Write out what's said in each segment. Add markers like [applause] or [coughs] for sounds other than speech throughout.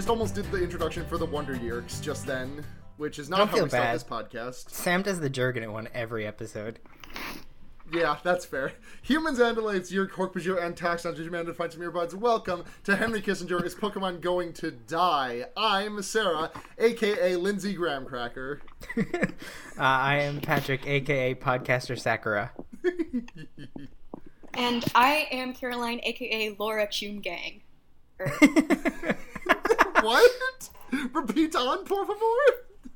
know. I just almost did the introduction for the Wonder Years just then, which is not Don't how feel we start this podcast. Sam does the Jurgen one every episode. Yeah, that's fair. Humans, Andalites, your Hork-Bajir, and Taxxons, Digimon, and find some earbuds. Welcome to Henry Kissinger. [laughs] Is Pokemon going to die? I'm Sarah, aka Lindsey Graham Cracker. [laughs] Uh, I am Patrick, aka Podcaster Sakura. [laughs] And I am Caroline, aka Laura Chum Gang. What? Repeat on, por favor.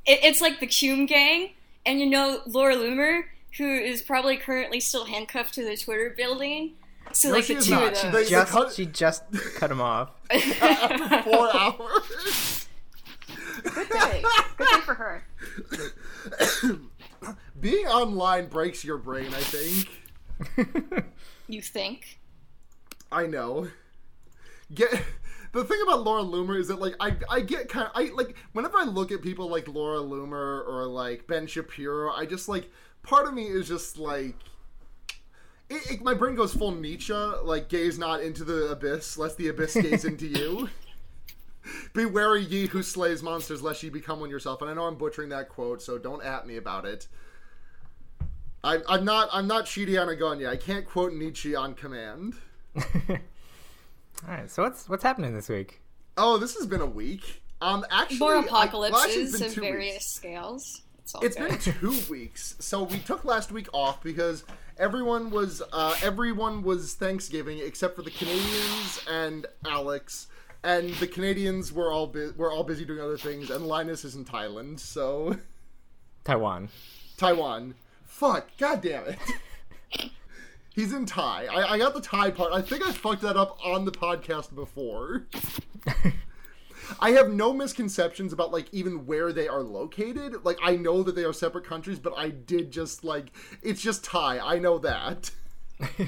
it, it's like the Chum Gang, and you know Laura Loomer, who is probably currently still handcuffed to the Twitter building. So No, like she the two not. of She- them. they- just cut- she just cut him off. After [laughs] [laughs] Four hours. Good day. Good day for her. [coughs] Being online breaks your brain. I think. [laughs] You think? I know. Get the thing about Laura Loomer is that like I I get kind of I like whenever I look at people like Laura Loomer or like Ben Shapiro, I just like part of me is just like. It, it- my brain goes full Nietzsche, like gaze not into the abyss, lest the abyss gaze [laughs] into you. Be wary ye who slays monsters, lest ye become one yourself. And I know I'm butchering that quote, so don't at me about it. I'm, I'm not I'm not Chidi Anagonye. I can't quote Nietzsche on command. [laughs] All right, so what's what's happening this week? Oh, this has been a week. Um, actually, More I- well, apocalypses been of various weeks. scales. It's all It's good. been two [laughs] weeks. So we took last week off because everyone was uh, everyone was Thanksgiving except for the Canadians and Alex. And the Canadians were all bu- were all busy doing other things, and Linus is in Thailand, so Taiwan. Taiwan. Fuck, god damn it. [laughs] He's in Thai. I, I got the Thai part. I think I fucked that up on the podcast before. [laughs] I have no misconceptions about like even where they are located. Like I know that they are separate countries, but I did just like it's just Thai. I know that. [laughs]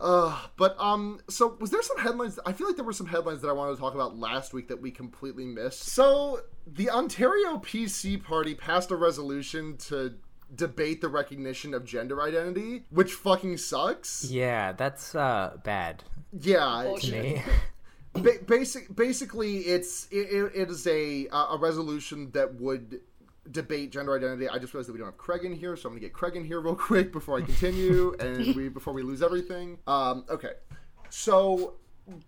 Uh, but um, so was there some headlines? I feel like there were some headlines that I wanted to talk about last week that we completely missed. So the Ontario PC Party passed a resolution to debate the recognition of gender identity, which fucking sucks. yeah, that's uh bad Yeah, to me. [laughs] ba- basic basically it's it, it- it is a uh, a resolution that would debate gender identity i just realized that we don't have craig in here so i'm gonna get craig in here real quick before i continue and [laughs] we before we lose everything um okay so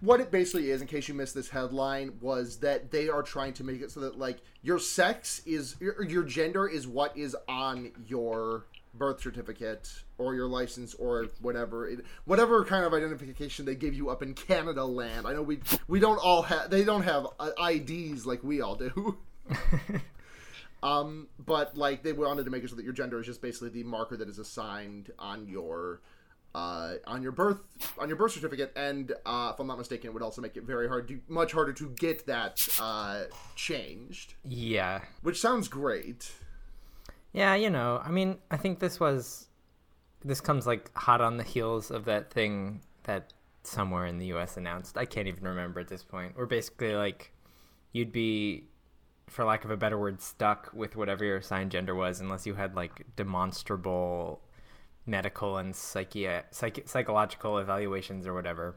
what it basically is in case you missed this headline was that they are trying to make it so that like your sex is your, your gender is what is on your birth certificate or your license or whatever it, whatever kind of identification they give you up in Canada land. I know we we don't all have they don't have uh, IDs like we all do. [laughs] um, but like they wanted to make it so that your gender is just basically the marker that is assigned on your uh, on your birth on your birth certificate, and uh, if I'm not mistaken, it would also make it very hard to much harder to get that uh, changed, yeah. which sounds great. Yeah, you know, I mean, I think this was this comes like hot on the heels of that thing that somewhere in the US announced. I can't even remember at this point. Where basically like you'd be for lack of a better word stuck with whatever your assigned gender was unless you had like demonstrable medical and psychi- psych- psychological evaluations or whatever.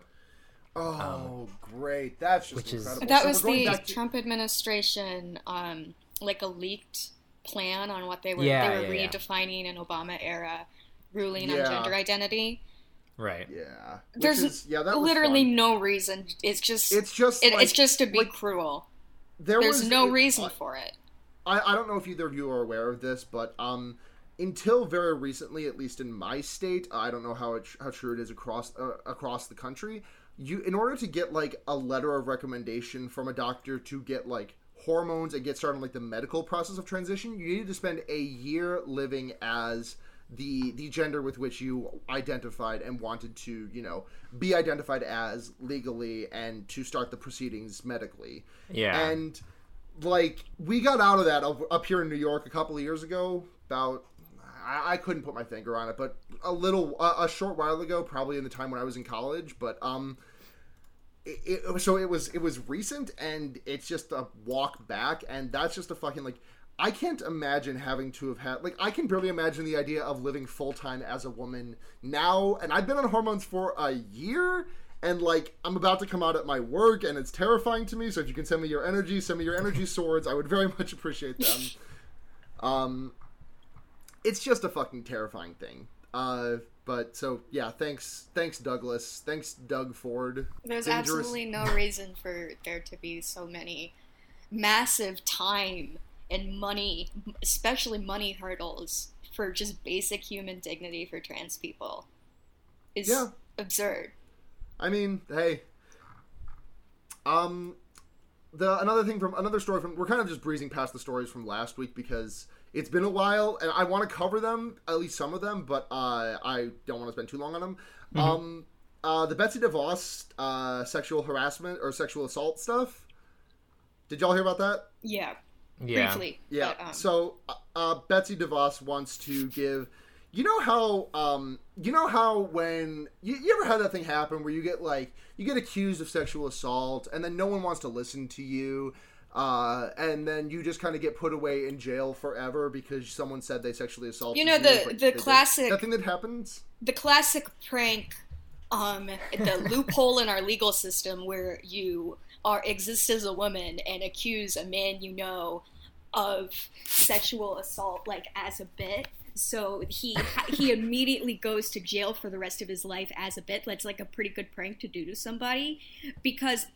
Oh, great! That's just Um, which is- incredible. That So was the to- Trump administration, um, like a leaked plan on what they were Yeah, they were yeah, yeah. redefining an Obama era ruling on gender identity. Right. Yeah, Which There's is- yeah, that literally fun. no reason. It's just It's just it, like, it's just to be like, cruel. there There's was no it- reason I- for it. I, I don't know if either of you are aware of this, but um, until very recently, at least in my state, I don't know how it, how true it is across uh, across the country. You, in order to get like a letter of recommendation from a doctor to get like hormones and get started on like the medical process of transition, you needed to spend a year living as the the gender with which you identified and wanted to you know be identified as legally and to start the proceedings medically Yeah. and like we got out of that up here in New York a couple of years ago. About I, I couldn't put my finger on it, but a little a, a short while ago, probably in the time when I was in college. But um, it, it, so it was it was recent, and it's just a walk back, and that's just a fucking like. I can't imagine having to have had like I can barely imagine the idea of living full time as a woman now, and I've been on hormones for a year, and like I'm about to come out at my work, and it's terrifying to me. So if you can send me your energy, send me your energy [laughs] swords. I would very much appreciate them. Um, it's just a fucking terrifying thing. Uh, but so yeah, thanks, thanks Douglas, thanks Doug Ford. There's Dangerous- absolutely no [laughs] reason for there to be so many massive time and money, especially money hurdles for just basic human dignity for trans people. Is Yeah. absurd. I mean, hey. Um, the another thing from another story from we're kind of just breezing past the stories from last week because it's been a while and I want to cover them at least some of them, but uh, I don't want to spend too long on them. Um, uh, the Betsy DeVos uh, sexual harassment or sexual assault stuff. Did y'all hear about that? Yeah, Yeah. briefly. Yeah. But, um, so uh, uh, Betsy DeVos wants to give. You know how um you know how when you, you ever had that thing happen where you get like you get accused of sexual assault and then no one wants to listen to you uh, and then you just kind of get put away in jail forever because someone said they sexually assaulted You know, you, the- the classic- that thing that happens? the classic prank um the loophole in our legal system where you are exist as a woman and accuse a man you know of sexual assault like as a bit. So he he immediately goes to jail for the rest of his life as a bit. That's like a pretty good prank to do to somebody because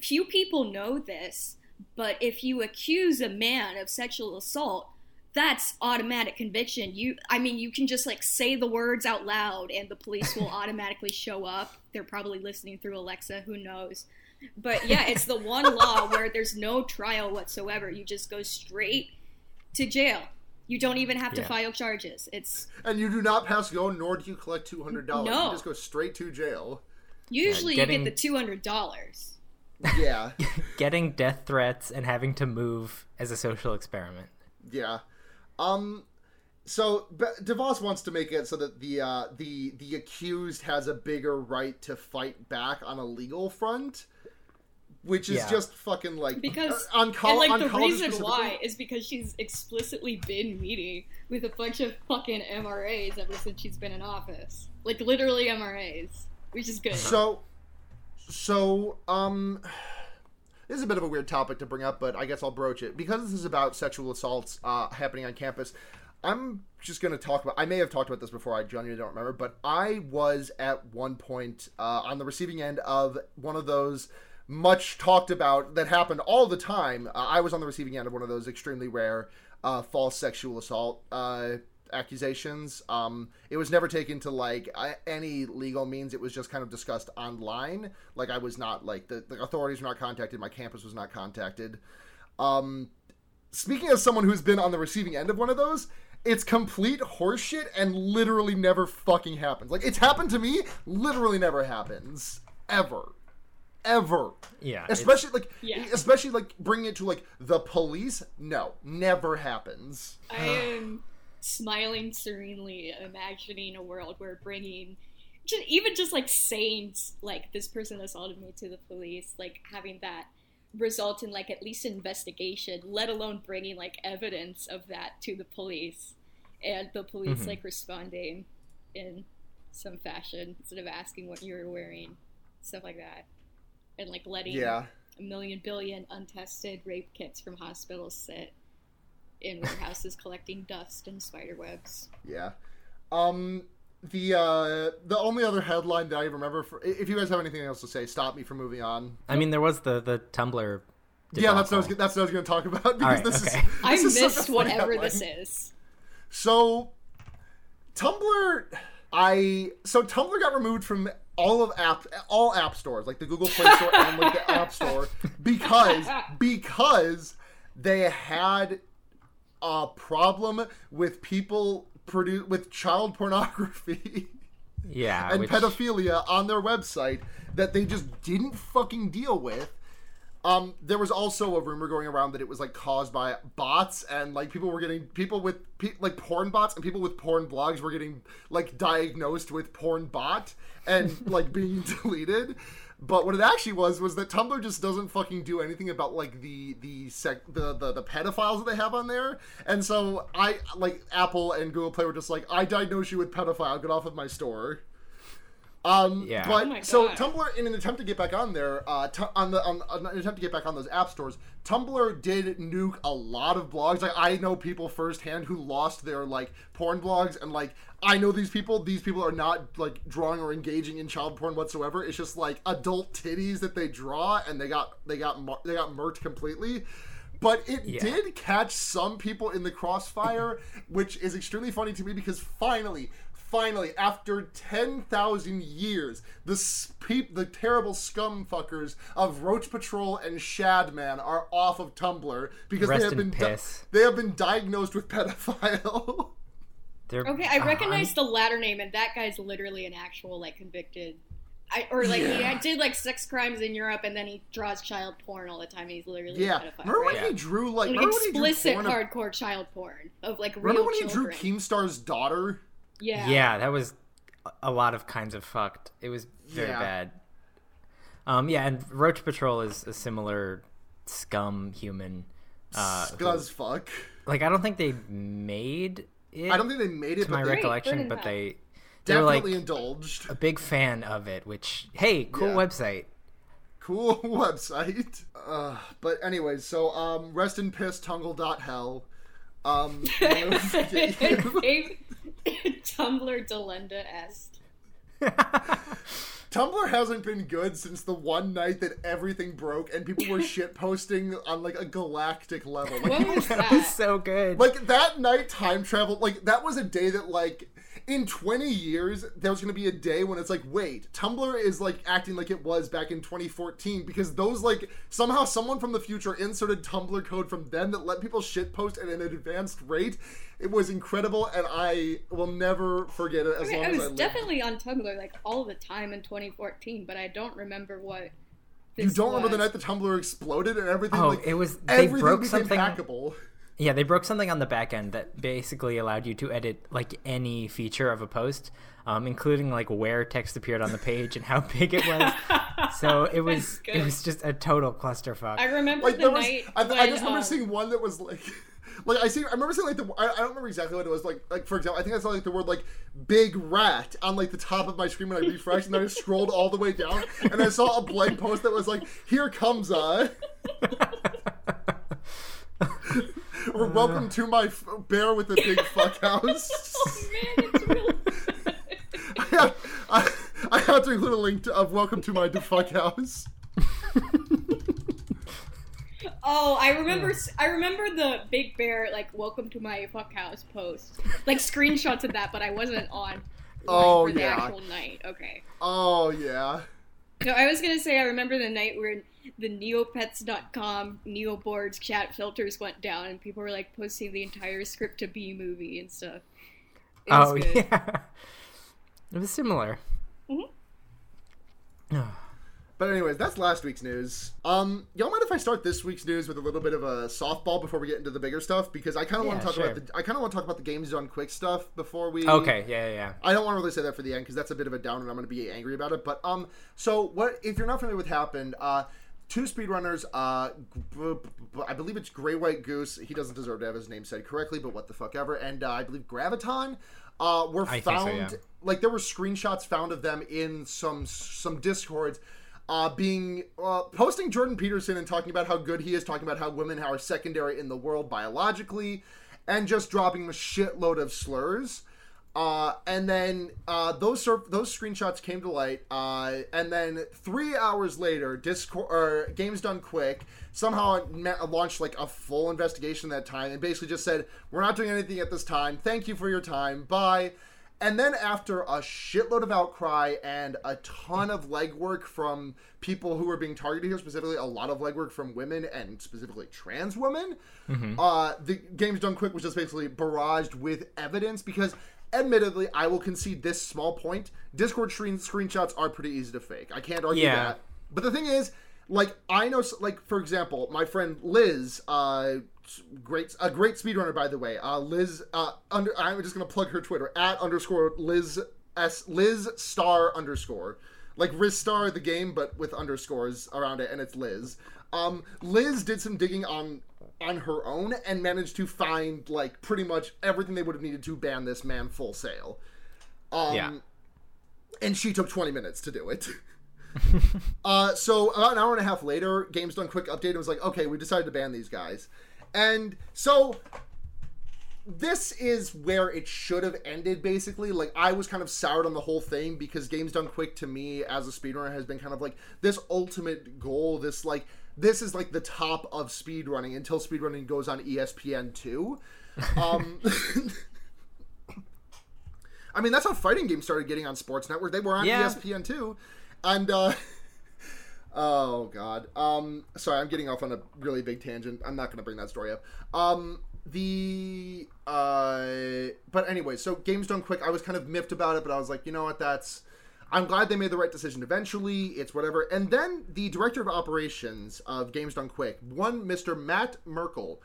few people know this but if you accuse a man of sexual assault that's automatic conviction. You, I mean, you can just like say the words out loud, and the police will [laughs] automatically show up. They're probably listening through Alexa. Who knows? But yeah, it's the one [laughs] law where there's no trial whatsoever. You just go straight to jail. You don't even have to Yeah. file charges. It's and you do not pass go nor do you collect two hundred dollars No. you just go straight to jail usually getting- you get the two hundred dollars. Yeah [laughs] Getting death threats and having to move as a social experiment. Yeah. Um so Be- DeVos wants to make it so that the uh the the accused has a bigger right to fight back on a legal front, which is Yeah. just fucking like Because uh, on, and like on the reason why is because she's explicitly been meeting with a bunch of fucking MRAs ever since she's been in office. Like literally MRAs, which is good. So so um this is a bit of a weird topic to bring up, but I guess I'll broach it because this is about sexual assaults uh, happening on campus. I'm just going to talk about. I may have talked about this before. I genuinely don't remember, but I was at one point uh, on the receiving end of one of those much talked about that happened all the time. Uh, I was on the receiving end of one of those extremely rare uh, false sexual assault uh, accusations. Um, it was never taken to like I, any legal means. It was just kind of discussed online. Like I was not like the, the authorities were not contacted. My campus was not contacted. Um, speaking as someone who's been on the receiving end of one of those, it's complete horseshit and literally never fucking happens. Like it's happened to me, literally never happens ever, ever. Yeah. Especially like, Yeah. especially like bringing it to like the police. No, never happens. I am smiling serenely, imagining a world where bringing, just, even just like saying like this person assaulted me to the police, like having that result in like at least an investigation, let alone bringing like evidence of that to the police, and the police Mhm. like responding in some fashion instead of asking what you were wearing, stuff like that, and like letting Yeah. a million billion untested rape kits from hospitals sit in warehouses collecting dust and spider webs. Yeah. Um the uh the only other headline that I remember for if you guys have anything else to say, stop me from moving on. I mean, there was the the Tumblr. Yeah, that's what I was that's what I was going to talk about because right, this okay. is I this is such a missed funny whatever headline. this is. So Tumblr I so Tumblr got removed from all of app all app stores, like the Google Play Store and like the App Store because [laughs] because they had a problem with people produce with child pornography. [laughs] Yeah. and which- pedophilia on their website that they just didn't fucking deal with. Um, there was also a rumor going around that it was like caused by bots, and like people were getting people with pe- like porn bots and people with porn blogs were getting like diagnosed with porn bot and like being [laughs] deleted. But what it actually was was that Tumblr just doesn't fucking do anything about like the the sec the, the the pedophiles that they have on there, and so I like Apple and Google Play were just like, I diagnose you with pedophile, get off of my store. Um, Yeah. But Oh my so Tumblr, in an attempt to get back on there, uh, tu- on the on, on an attempt to get back on those app stores, Tumblr did nuke a lot of blogs. Like I know people firsthand who lost their like porn blogs, and like I know these people. These people are not like drawing or engaging in child porn whatsoever. It's just like adult titties that they draw, and they got they got mar- they got murked completely. But it Yeah. did catch some people in the crossfire, which is extremely funny to me because finally, finally, after 10,000 years, the s- the terrible scum fuckers of Roach Patrol and Shadman are off of Tumblr because Rest they have been di- they have been diagnosed with pedophile. They're, Okay, I uh, recognize I'm- the latter name, and that guy's literally an actual like convicted. I, or like Yeah. he did like sex crimes in Europe, and then he draws child porn all the time. He's literally yeah. a pedophile. Remember when right? he drew like, Like remember when he drew explicit porn of- hardcore child porn of like real Remember when he drew Keemstar's daughter? Yeah, yeah, that was a lot of kinds of fucked. It was very Yeah. bad. Um, yeah, and Roach Patrol is a similar scum human. Uh, who- fuck. like I don't think they made it. I don't think they made it, to my they recollection, but Burnham. they they were like definitely indulged. a big fan of it. Which hey, cool Yeah. website. cool [laughs] website. Uh, but anyways, so um, rest in piss tungle.hell. Um, [laughs] you [laughs] know, [laughs] Tumblr Delenda est. [laughs] Tumblr hasn't been good since the one night that everything broke and people were [laughs] shit posting on like a galactic level. Like, What was That was so good. like that night time travel like that was a day that like in 20 years there was going to be a day when it's like wait tumblr is like acting like it was back in 2014 because those like somehow someone from the future inserted tumblr code from then that let people shitpost at an advanced rate. It was incredible and i will never forget it as I, mean, long I as was i live. definitely on Tumblr like all the time in 2014, but I don't remember what. you don't remember the night the tumblr exploded and everything Oh, like it was- they everything broke became something- hackable Yeah, they broke something on the back end that basically allowed you to edit like any feature of a post, um, including like where text appeared on the page and how [laughs] big it was. so [laughs] it was it was just a total clusterfuck. I remember like the there was night I, when, I just remember um, seeing one that was like [laughs] like I see I remember seeing like the I, I don't remember exactly what it was like like for example I think I saw like the word like big rat on like the top of my screen when I refreshed and then I scrolled all the way down and I saw a blank post that was like here comes a or [laughs] welcome to my f- bear with a big [laughs] fuck house Oh man, it's really. [laughs] I, I, I have to include a link to, of welcome to my fuck house Oh, I remember. I remember the Big Bear like "Welcome to my fuck house" post, like screenshots of that, but I wasn't on. Oh, for the yeah. actual night. Okay. oh yeah No, I was gonna say I remember the night where the Neopets.com Neoboards chat filters went down and people were like posting the entire script to B movie and stuff. It was oh good. yeah, it was similar. Mhm. [sighs] But anyways, that's last week's news. Um, y'all mind if I start this week's news with a little bit of a softball before we get into the bigger stuff? Because I kind of want Yeah, to talk sure. about the I kind of want to talk about the games done quick stuff before we. okay, yeah, yeah, yeah. I don't want to really say that for the end because that's a bit of a downer and I'm going to be angry about it. But um, so what? If you're not familiar with happened, uh, two speedrunners, uh, I believe it's Gray White Goose. He doesn't deserve to have his name said correctly, but what the fuck ever. And uh, I believe Graviton, uh, were I think so, found. yeah. Like there were screenshots found of them in some some discords. Uh, being uh, posting Jordan Peterson and talking about how good he is, talking about how women are secondary in the world biologically, and just dropping a shitload of slurs. Uh, and then uh, those sur- those screenshots came to light, uh, and then three hours later, Discord or Games Done Quick somehow ma- launched like a full investigation that time, and basically just said, "We're not doing anything at this time. Thank you for your time. Bye." And then after a shitload of outcry and a ton of legwork from people who were being targeted here, specifically a lot of legwork from women and specifically trans women, uh, the game's done quick was just basically barraged with evidence because admittedly, I will concede this small point. Discord screen screenshots are pretty easy to fake. I can't argue Yeah. that. But the thing is, like I know, like for example, my friend Liz, uh, great a great speedrunner by the way. Uh, Liz, uh, under I'm just gonna plug her Twitter at underscore Liz s Liz star underscore like Ristar the game, but with underscores around it, and it's Liz. Um, Liz did some digging on on her own and managed to find like pretty much everything they would have needed to ban this man full sale. Um, Yeah. and she took 20 minutes to do it. [laughs] [laughs] uh, so about an hour and a half later, Games Done Quick update and was like, okay, we decided to ban these guys. And so this is where it should have ended basically like i was kind of soured on the whole thing because games done quick to me as a speedrunner has been kind of like this ultimate goal this like this is like the top of speedrunning until speedrunning goes on espn2 um [laughs] i mean that's how fighting games started getting on sports network they were on Yeah. espn2 and uh [laughs] Oh God. Um, sorry, I'm getting off on a really big tangent. I'm not going to bring that story up. Um, the uh, but anyway, so games done quick. I was kind of miffed about it, but I was like, you know what? That's. I'm glad they made the right decision eventually. It's whatever. And then the director of operations of Games Done Quick, one Mr. Matt Merkle,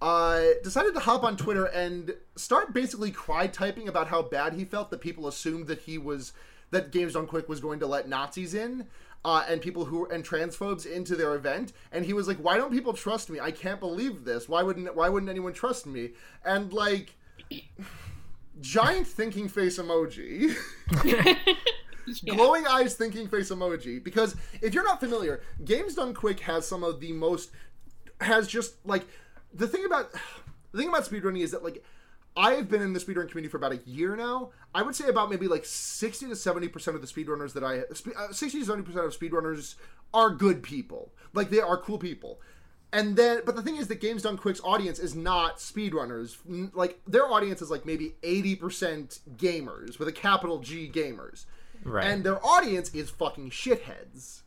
uh, decided to hop on Twitter and start basically cry typing about how bad he felt that people assumed that he was that Games Done Quick was going to let Nazis in. Uh, and people who and transphobes into their event, and he was like, "Why don't people trust me? I can't believe this. Why wouldn't Why wouldn't anyone trust me?" And like, [sighs] giant thinking face emoji. [laughs] [laughs] [laughs] glowing eyes thinking face emoji because if you're not familiar games done quick has some of the most has just like the thing about the thing about speedrunning is that like I've been in the speedrun community for about a year now. I would say about maybe like 60 to 70% of the speedrunners that I uh, 60 to 70% of speedrunners are good people. Like they are cool people. And then but the thing is that Games Done Quick's audience is not speedrunners. Like their audience is like maybe 80% gamers with a capital G gamers. Right. And their audience is fucking shitheads.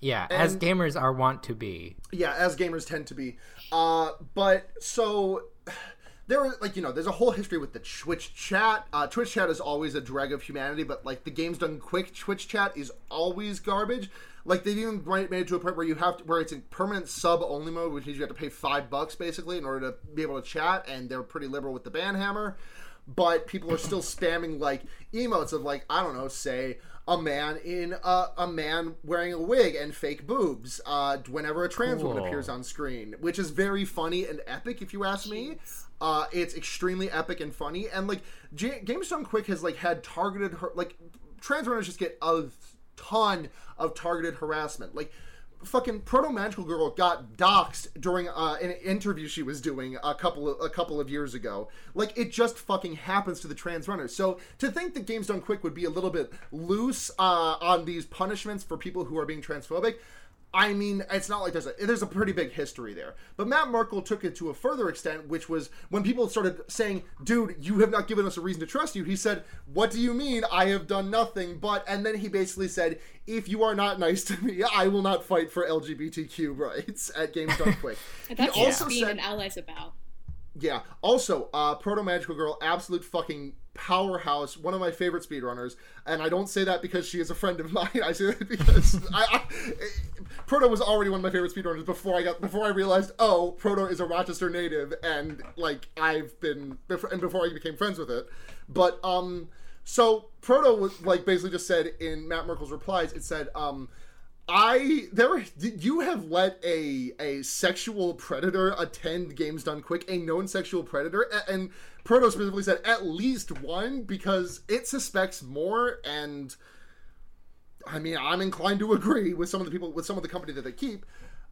yeah, as gamers are wont to be. yeah as gamers tend to be uh but so there was like you know there's a whole history with the twitch chat uh twitch chat is always a drag of humanity but like the game's done quick twitch chat is always garbage like they've even made it to a point where you have to where it's in permanent sub only mode which means you have to pay five bucks basically in order to be able to chat and they're pretty liberal with the ban hammer but people are still spamming like emotes of like I don't know, say a man in a, a man wearing a wig and fake boobs uh, whenever a trans woman appears on screen, which is very funny and epic if you ask me. Uh, it's extremely epic and funny, and like J- Games Done Quick has like had targeted her like trans runners just get a ton of targeted harassment, like fucking proto magical girl got doxxed during uh, an interview she was doing a couple of a couple of years ago. Like it just fucking happens to the trans runners. So to think that games done quick would be a little bit loose uh, on these punishments for people who are being transphobic I mean, it's not like there's a there's a pretty big history there. But Matt Merkle took it to a further extent, which was when people started saying, "Dude, you have not given us a reason to trust you." He said, "What do you mean? I have done nothing but." And then he basically said, "If you are not nice to me, I will not fight for LGBTQ rights [laughs] at Games Done Quick." And [laughs] he that's also being said, an ally's about. yeah. Also, uh, Proto Magical Girl, absolute fucking powerhouse, one of my favorite speedrunners, and I don't say that because she is a friend of [laughs] mine. I say that because I, I, Proto was already one of my favorite speedrunners before I got before I realized, oh, Proto is a Rochester native, and like I've been and before I became friends with it. But um, so Proto was like basically just said in Matt Merkle's replies, it said um. I there you have let a a sexual predator attend games done quick a known sexual predator and Proto specifically said at least one because it suspects more and I mean I'm inclined to agree with some of the people with some of the company that they keep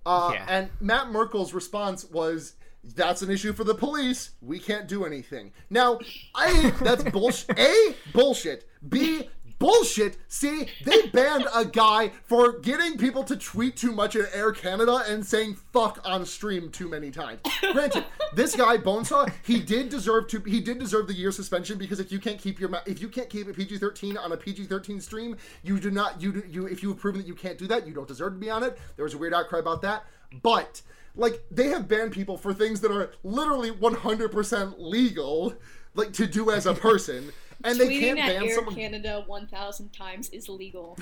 uh, Yeah. and Matt Merkle's response was that's an issue for the police. We can't do anything. Now, I that's bullshit. A bullshit. B bullshit. See, they banned a guy for getting people to tweet too much at Air Canada and saying fuck on stream too many times. Granted, this guy Bonesaw, he did deserve to he did deserve the year suspension because if you can't keep your if you can't keep a PG-13 on a PG-13 stream, you do not you do, you if you have proven that you can't do that, you don't deserve to be on it. There was a weird outcry about that. But like they have banned people for things that are literally 100% legal like to do as a person and they can't at ban Air someone Canada 1,000 times is legal.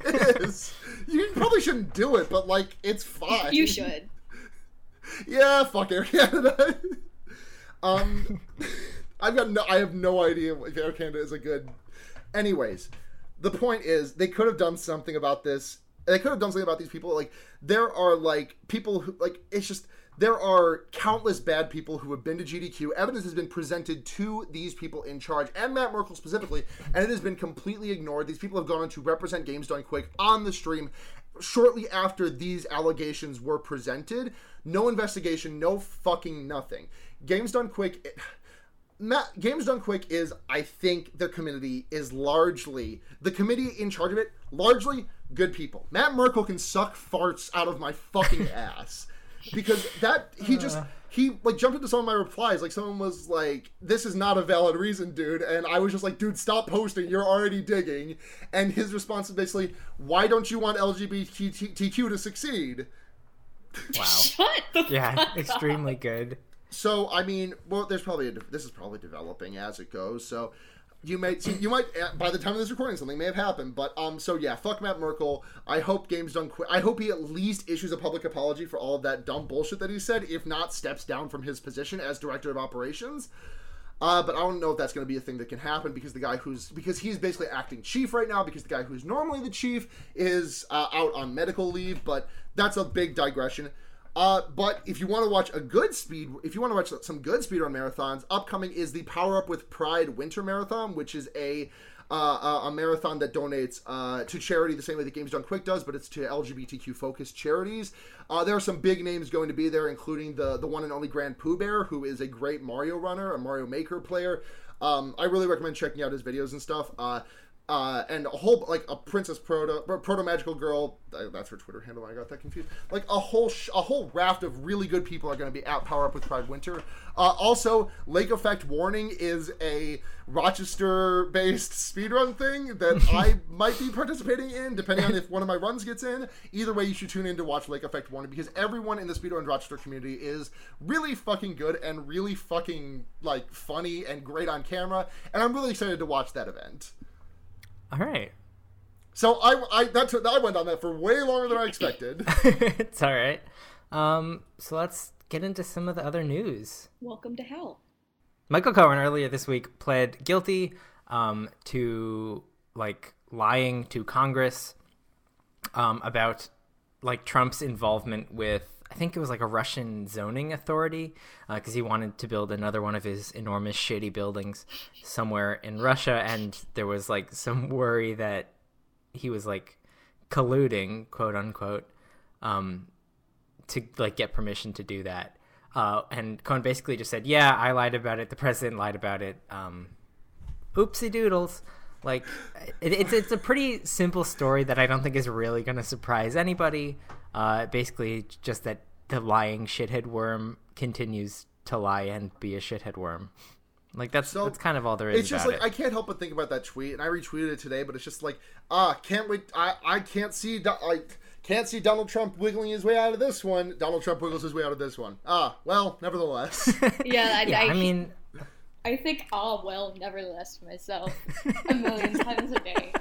[laughs] it is you probably shouldn't do it but like it's fine You should. [laughs] yeah fuck air canada [laughs] um i've got no i have no idea if air canada is a good anyways the point is they could have done something about this they could have done something about these people like there are like people who like it's just there are countless bad people who have been to GDQ. Evidence has been presented to these people in charge, and Matt Merkle specifically, and it has been completely ignored. These people have gone on to represent Games Done Quick on the stream shortly after these allegations were presented. No investigation, no fucking nothing. Games Done Quick. It, Matt, Games Done Quick is, I think, the community is largely the committee in charge of it. Largely good people. Matt Merkle can suck farts out of my fucking [laughs] ass because that he just [laughs] he like jumped into some of my replies. Like someone was like, "This is not a valid reason, dude," and I was just like, "Dude, stop posting. You're already digging." And his response is basically, "Why don't you want LGBTQ to succeed?" Wow. [laughs] Shut the Yeah, fuck up. extremely good. So I mean, well, there's probably a, this is probably developing as it goes. So you may see, you might uh, by the time of this recording something may have happened. But um, so yeah, fuck Matt Merkle. I hope Games Done Quick. I hope he at least issues a public apology for all of that dumb bullshit that he said. If not, steps down from his position as director of operations. Uh, but I don't know if that's going to be a thing that can happen because the guy who's because he's basically acting chief right now because the guy who's normally the chief is uh, out on medical leave. But that's a big digression. Uh, but if you want to watch a good speed, if you want to watch some good speedrun marathons, upcoming is the Power Up with Pride Winter Marathon, which is a uh, a marathon that donates uh, to charity the same way that Games Done Quick does, but it's to LGBTQ focused charities. Uh, there are some big names going to be there, including the the one and only GrandPOOBear, who is a great Mario runner, a Mario Maker player. Um, I really recommend checking out his videos and stuff. Uh, and a whole like a Princess Proto Proto Magical Girl. That's her Twitter handle. I got that confused. Like a whole sh- a whole raft of really good people are going to be at Power Up with Pride Winter. Uh, also, Lake Effect Warning is a Rochester-based [laughs] speedrun thing that [laughs] I might be participating in, depending on if one of my runs gets in. Either way, you should tune in to watch Lake Effect Warning because everyone in the speedrun Rochester community is really fucking good and really fucking like funny and great on camera, and I'm really excited to watch that event. All right. So I, I that took, I went on that for way longer than I expected. [laughs] it's all right. Um, so let's get into some of the other news. Welcome to hell. Michael Cohen earlier this week pled guilty um, to like lying to Congress um, about like Trump's involvement with I think it was like a Russian zoning authority because he wanted to build another one of his enormous shitty buildings somewhere in Russia, and there was like some worry that he was like colluding, quote unquote, um, to like get permission to do that. Uh, and Cohen basically just said, "Yeah, I lied about it. The president lied about it. Um, oopsie doodles." Like, it, it's it's a pretty simple story that I don't think is really going to surprise anybody. Uh, basically, just that the lying shithead worm continues to lie and be a shithead worm. Like that's So, that's kind of all there is it's just about like it. I can't help but think about that tweet, and I retweeted it today. But it's just like, ah, can't wait. I I can't see. I can't see Donald Trump wiggling his way out of this one. Donald Trump wiggles his way out of this one. Ah, well, nevertheless. [laughs] Yeah, I, yeah, I, I mean, I think ah well, nevertheless myself [laughs] a million times a day.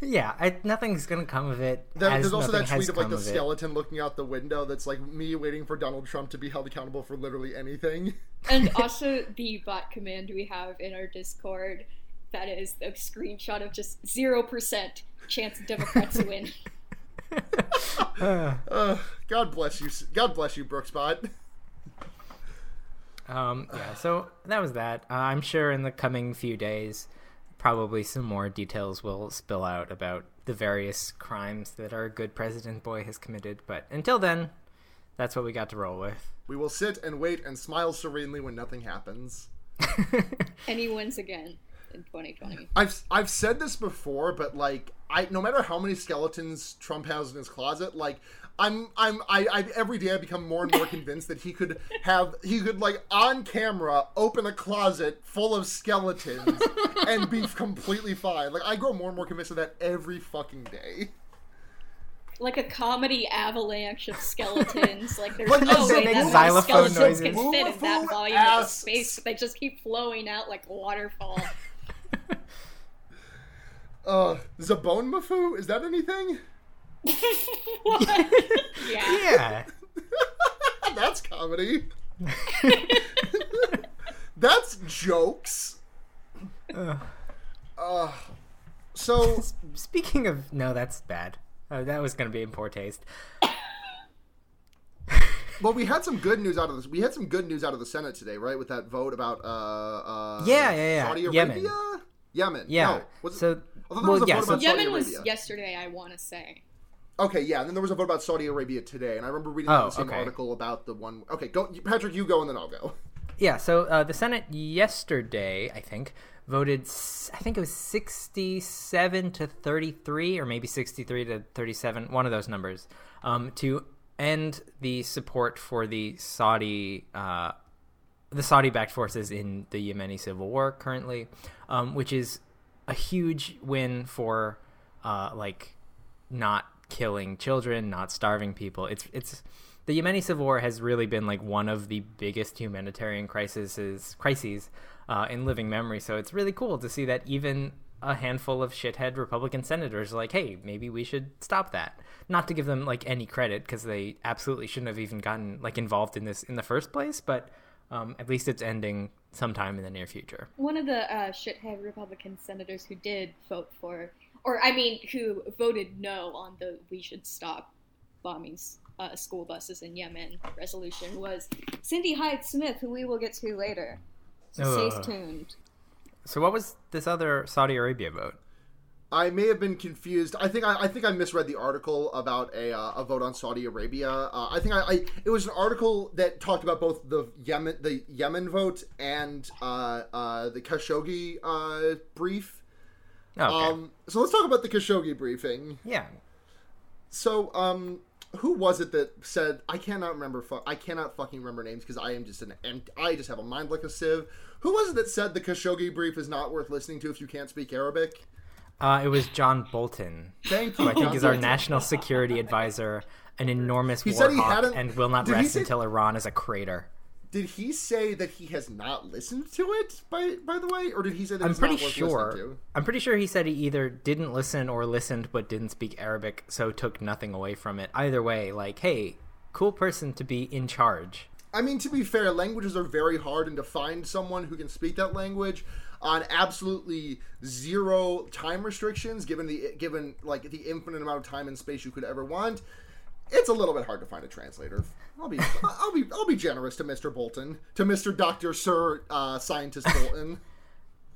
yeah, I, nothing's gonna come of it. There- as there's also that tweet of like the of it. skeleton looking out the window. That's like me waiting for Donald Trump to be held accountable for literally anything. And [laughs] also the bot command we have in our Discord that is a screenshot of just zero percent chance of Democrats win. [laughs] Uh, God bless you. God bless you, Brookspot. Um, yeah, so that was that. Uh, I'm sure in the coming few days, probably some more details will spill out about the various crimes that our good President Boy has committed. But until then, that's what we got to roll with. We will sit and wait and smile serenely when nothing happens. [laughs] And he wins again in 2020. I've I've said this before, but like I no matter how many skeletons Trump has in his closet, like I'm I'm I, I every day I become more and more convinced that he could have he could like on camera open a closet full of skeletons and be completely fine. Like I grow more and more convinced of that every fucking day. Like a comedy avalanche of skeletons. Like there's Like, no way that xylophone skeletons noises. can fit in that volume of space. They just keep flowing out like a waterfall. [laughs] Uh Zabone Mafu, is that anything? [laughs] what? Yeah. Yeah. [laughs] That's comedy. [laughs] That's jokes. Uh, so Speaking of, no, that's bad. Uh, that was going to be in poor taste. well, we had some good news out of this. We had some good news out of the Senate today, right? With that vote about uh, uh Yeah, yeah, yeah. Saudi Yemen. Arabia, Yemen. Yeah. No, was it- so, I thought there well, was a yeah. So, about Saudi Yemen was yesterday, I want to say. Okay, yeah, and then there was a vote about Saudi Arabia today, and I remember reading Oh, the same okay. article about the one. Okay, go, Patrick. You go, and then I'll go. [laughs] yeah. So uh, the Senate yesterday, I think, voted. I think it was sixty-seven to thirty-three, or maybe sixty-three to thirty-seven. One of those numbers um, to end the support for the Saudi. Uh, the Saudi-backed forces in the Yemeni civil war currently, um, which is a huge win for uh, like not killing children, not starving people. It's it's the Yemeni civil war has really been like one of the biggest humanitarian crises crises uh, in living memory. So it's really cool to see that even a handful of shithead Republican senators are like, hey, maybe we should stop that. Not to give them like any credit because they absolutely shouldn't have even gotten like involved in this in the first place, but um, at least it's ending sometime in the near future. One of the uh, shithead Republican senators who did vote for, or I mean, who voted no on the "we should stop bombing uh, school buses in Yemen" resolution was Cindy Hyde Smith, who we will get to later. So stay tuned. So what was this other Saudi Arabia vote? I may have been confused. I think I, I think I misread the article about a, uh, a vote on Saudi Arabia. Uh, I think I, I it was an article that talked about both the Yemen the Yemen vote and uh, uh, the Khashoggi uh, brief. Okay. Um, so let's talk about the Khashoggi briefing. yeah. So, um, who was it that said I cannot remember? Fu- I cannot fucking remember names because I am just an I just have a mind like a sieve. Who was it that said the Khashoggi brief is not worth listening to if you can't speak Arabic? Uh, it was John Bolton, Thank you. who I think is our national security advisor, an enormous He war said he and will not did rest until Iran is a crater. Did he say that he has not listened to it? By by the way, or did he say that I'm pretty sure. listening to? I'm pretty sure he said he either didn't listen or listened but didn't speak Arabic, so took nothing away from it. Either way, like, hey, cool person to be in charge. I mean, to be fair, languages are very hard, and to find someone who can speak that language on absolutely zero time restrictions, given the given like the infinite amount of time and space you could ever want, it's a little bit hard to find a translator. I'll be, [laughs] I'll be, I'll be generous to Mr. Bolton, to Mr. Doctor Sir uh, Scientist Bolton. [laughs]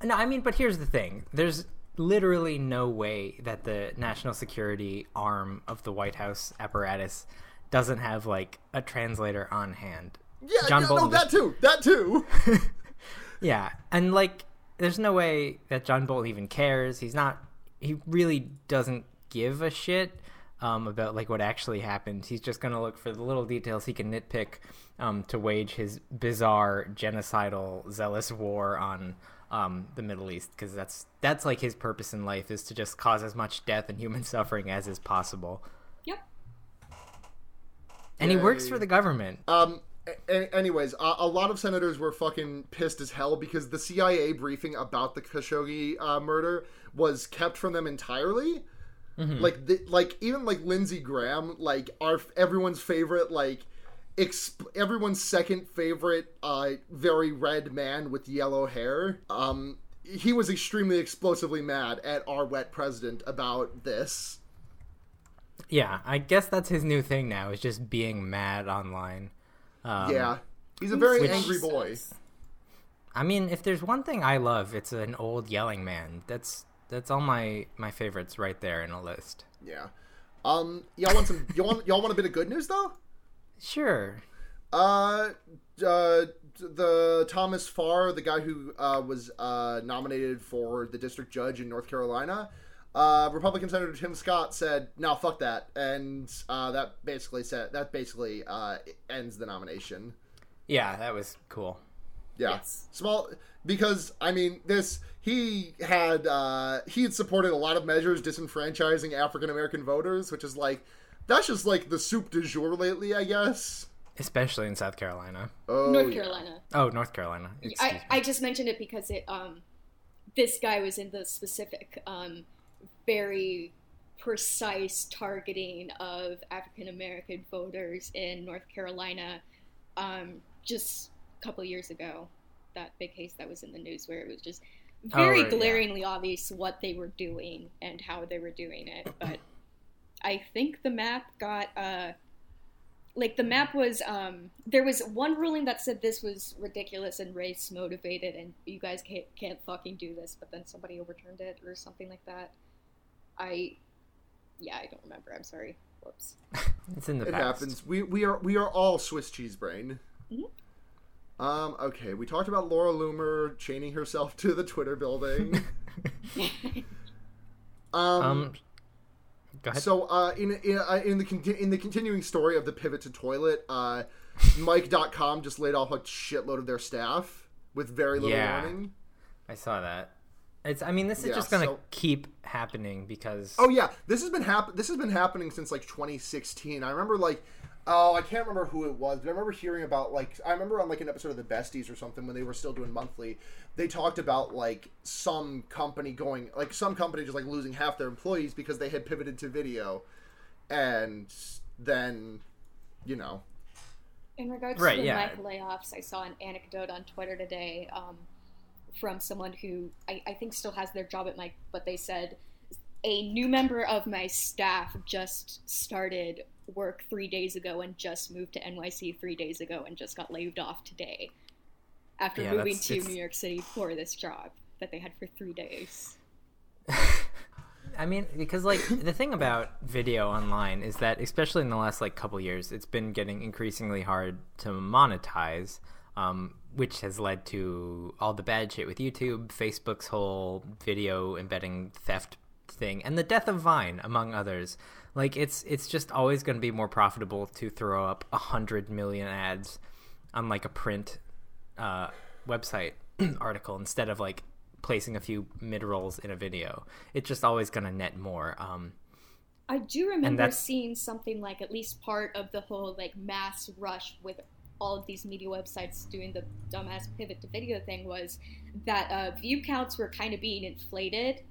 No, I mean, but here's the thing. There's literally no way that the national security arm of the White House apparatus doesn't have like a translator on hand. Yeah, John yeah, Bolton no, that too, that too. [laughs] Yeah, and like, there's no way that John Bolton even cares. He's not. He really doesn't give a shit um, about like what actually happened. He's just gonna look for the little details he can nitpick um, to wage his bizarre genocidal zealous war on um, the Middle East because that's that's like his purpose in life is to just cause as much death and human [laughs] suffering as is possible. Yep. And he works for the government. Um. a- anyways, a, a lot of senators were fucking pissed as hell because the CIA briefing about the Khashoggi uh, murder was kept from them entirely. Like, the, like even like Lindsey Graham, like our everyone's favorite, like exp- everyone's second favorite, uh, very red man with yellow hair. Um, he was extremely explosively mad at our wet president about this. Yeah, I guess that's his new thing now is just being mad online. Um, yeah, he's a very Which- angry boy. I mean, if there's one thing I love, it's an old yelling man. That's that's all my my favorites right there in a list. Yeah. Um, y'all want some? [laughs] y'all want y'all want a bit of good news though? Sure. Uh, uh, the Thomas Farr, the guy who uh, was uh, nominated for the district judge in North Carolina, uh, Republican Senator Tim Scott said, "No, fuck that," and uh, that basically said that basically uh, ends the nomination. Yeah, that was cool. Yeah, Yes. small because I mean this. He had uh, he had supported a lot of measures disenfranchising African American voters, which is like that's just like the soup du jour lately, I guess. Especially in South Carolina. Oh, North yeah. Carolina. Oh, North Carolina. Excuse I, me. I just mentioned it because it um this guy was in the specific um very precise targeting of African American voters in North Carolina um just a couple years ago that big case that was in the news where it was just Oh, very right, yeah. glaringly obvious what they were doing and how they were doing it [clears throat] but I think the map got uh like the map was um there was one ruling that said this was ridiculous and race motivated and you guys can't can't fucking do this but then somebody overturned it or something like that i yeah i don't remember i'm sorry whoops [laughs] It's in the It past. happens. We we are we are all Swiss cheese brain. Mhm. Um. Okay. We talked about Laura Loomer chaining herself to the Twitter building. [laughs] um. Um, go ahead. so uh, in in, uh, in the conti- in the continuing story of the pivot to toilet, uh, Mic.com just laid off a shitload of their staff with very little Yeah. warning. I saw that. It's. I mean, this is Yeah, just gonna so- keep happening because. Oh yeah, this has been happen. This has been happening since like 2016. I remember like, oh, I can't remember who it was, but I remember hearing about like I remember on like an episode of the Besties or something when they were still doing monthly. They talked about like some company going like some company just like losing half their employees because they had pivoted to video, and then, you know, in regards Right, to the yeah. Mic layoffs i saw an anecdote on twitter today um, from someone who I, I think still has their job at Mic but they said a new member of my staff just started work three days ago and just moved to NYC three days ago and just got laid off today after Yeah, moving to it's- New York City for this job that they had for three days. [laughs] I mean, because like the thing about video online is that, especially in the last like couple years, it's been getting increasingly hard to monetize, um, which has led to all the bad shit with YouTube, Facebook's whole video embedding theft thing, and the death of Vine, among others. Like it's it's just always going to be more profitable to throw up a hundred million ads on like a print uh, website [clears throat] article instead of like placing a few mid rolls in a video. It's just always going to net more. Um, I do remember seeing something like at least part of the whole like mass rush with all of these media websites doing the dumbass pivot to video thing was that uh, view counts were kind of being inflated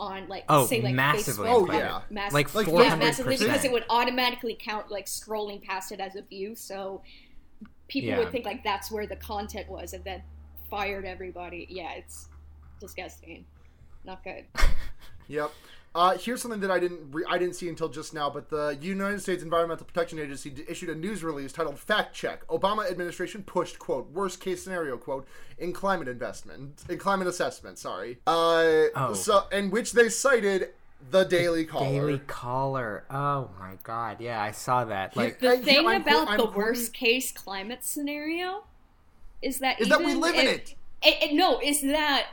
on like Oh, say like massively Facebook, Oh, yeah. mass- like Like, four yeah, massively because it would automatically count like scrolling past it as a view, so people Yeah. would think like that's where the content was, and then fired everybody. Yeah, it's disgusting, not good. [laughs] Yep. Uh, here's something that I didn't re- I didn't see until just now, but the United States Environmental Protection Agency d- issued a news release titled "Fact Check: Obama Administration pushed quote worst case scenario quote in climate investment in climate assessment." Sorry. Uh, Oh. so in which they cited the Daily Caller. Daily Caller. Oh my god. Yeah, I saw that. Like, The Uh, thing I'm about quote- I'm the quoting- worst case climate scenario is that Is that we even live in it. it, it- No, is that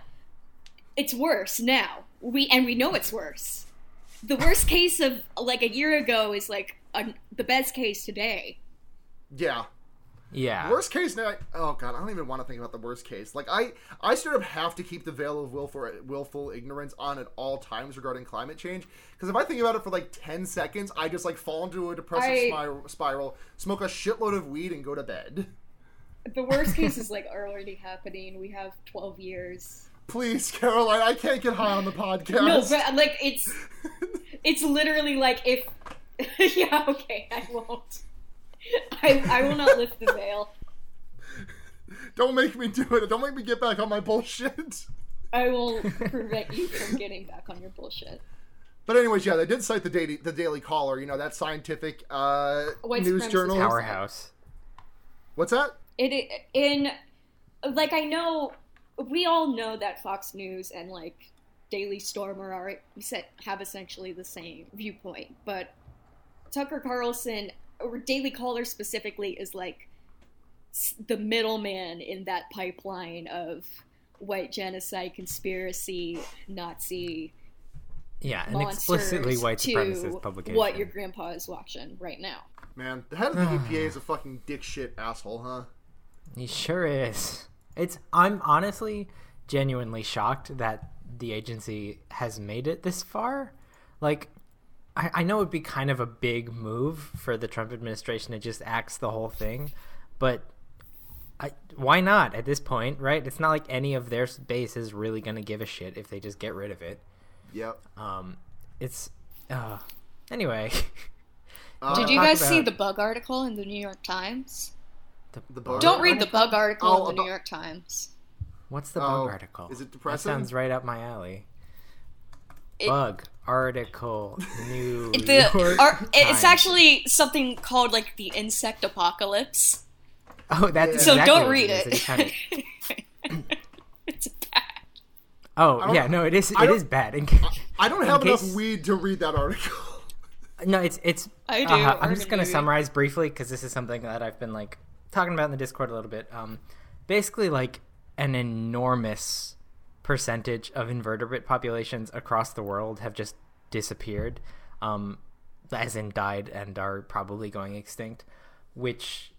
it's worse now. We and we know it's worse. The worst case of like a year ago is like a, the best case today. Yeah. yeah. Worst case now. Oh god, I don't even want to think about the worst case. Like I, I sort of have to keep the veil of willful willful ignorance on at all times regarding climate change. Because if I think about it for like ten seconds, I just like fall into a depressive I- spiral, spiral, smoke a shitload of weed, and go to bed. The worst case is like already happening. We have twelve years. Please, Caroline, I can't get high on the podcast. No, but like it's [laughs] it's literally like if [laughs] yeah okay I won't. I I will not lift the veil. don't make me do it. Don't make me get back on my bullshit. I will prevent you from getting back on your bullshit. But anyways, yeah, they did cite the Daily, the Daily Caller. You know that scientific uh, White news supremacist journal. Powerhouse. What's that? It in like I know we all know that Fox News and like Daily Stormer are have essentially the same viewpoint, but Tucker Carlson or Daily Caller specifically is like the middleman in that pipeline of white genocide conspiracy Nazi Yeah, and explicitly white supremacist publication. what your grandpa is watching right now. Man, the head of the [sighs] EPA is a fucking dick shit asshole, huh? He sure is. It's. I'm honestly genuinely shocked that the agency has made it this far. Like, I, I know it'd be kind of a big move for the Trump administration to just axe the whole thing, but I, why not at this point, right? It's not like any of their base is really going to give a shit if they just get rid of it. Yep. Um, it's. Uh, anyway. [laughs] Uh, Did you talk guys see the bug article in the New York Times? The bug? Don't read the bug article Oh, in the New York Times. What's the Oh, bug article? is it depressing? That sounds right up my alley. It- bug article. New [laughs] The York ar- it's actually something called like the insect apocalypse. Oh, that's So exactly don't read it. is. it. It's kind of- [laughs] it's bad. oh, yeah, no, it is. I It don't- is bad. In, I don't in have case- enough weed to read that article. No, it's it's. I do. uh, I'm just gonna gonna do it. summarize briefly because this is something that I've been like talking about in the Discord a little bit. Um, basically, like an enormous percentage of invertebrate populations across the world have just disappeared, um, as in died and are probably going extinct, which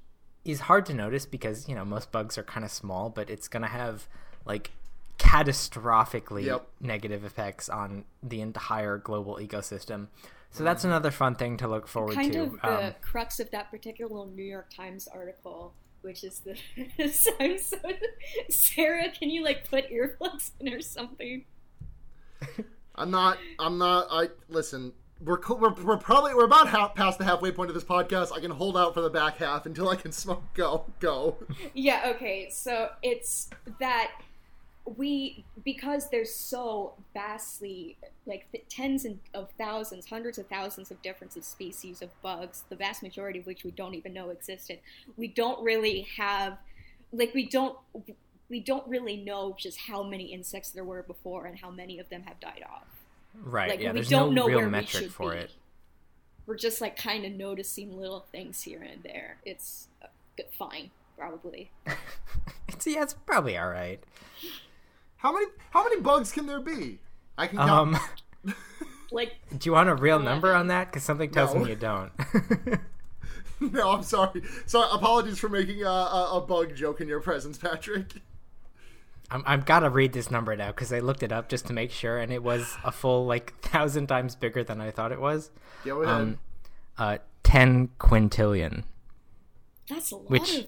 is hard to notice because you know most bugs are kind of small, but it's gonna have like catastrophically Yep. negative effects on the entire global ecosystem. So that's another fun thing to look forward kind to. Kind of the Um, crux of that particular New York Times article, which is the [laughs] I'm so Sarah, can you like put earplugs in or something? I'm not. I'm not. I listen. We're co- we're, we're probably we're about half past the halfway point of this podcast. I can hold out for the back half until I can smoke. Go go. [laughs] Yeah, okay. So it's that we because there's so vastly like tens of thousands, hundreds of thousands of different species of bugs, the vast majority of which we don't even know existed. We don't really have like we don't we don't really know just how many insects there were before and how many of them have died off. right? Like yeah, we there's don't no know real where we metric should for be. it. We're just like kind of noticing little things here and there. It's uh, fine, probably. [laughs] It's yeah, it's probably all right. How many how many bugs can there be? I can count. Um, [laughs] Like do you want a real number on that? Because something tells No. me you don't. [laughs] no, I'm sorry. So apologies for making a, a, a bug joke in your presence, Patrick. [laughs] I'm, I've got to read this number now because I looked it up just to make sure, and it was a full like thousand times bigger than I thought it was. Go ahead. Um, uh, ten quintillion. that's a lot Which- of.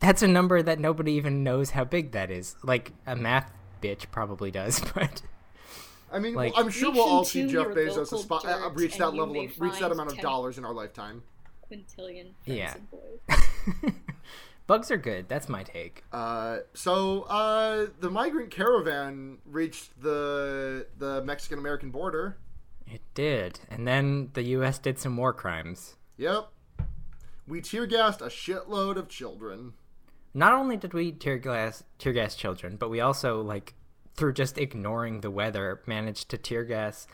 That's a number that nobody even knows how big that is. Like a math bitch probably does, [laughs] but I mean, like- I'm sure we'll all see Jeff Bezos local spot, uh, reach that level of reach that amount of dollars in our lifetime. quintillion Yeah. friends and boys. [laughs] bugs are good. That's my take. Uh, so uh, the migrant caravan reached the the Mexican American border. It did, and then the U.S. did some war crimes. Yep. We tear gassed a shitload of children. Not only did we tear gas tear gas children, but we also like through just ignoring the weather managed to tear gas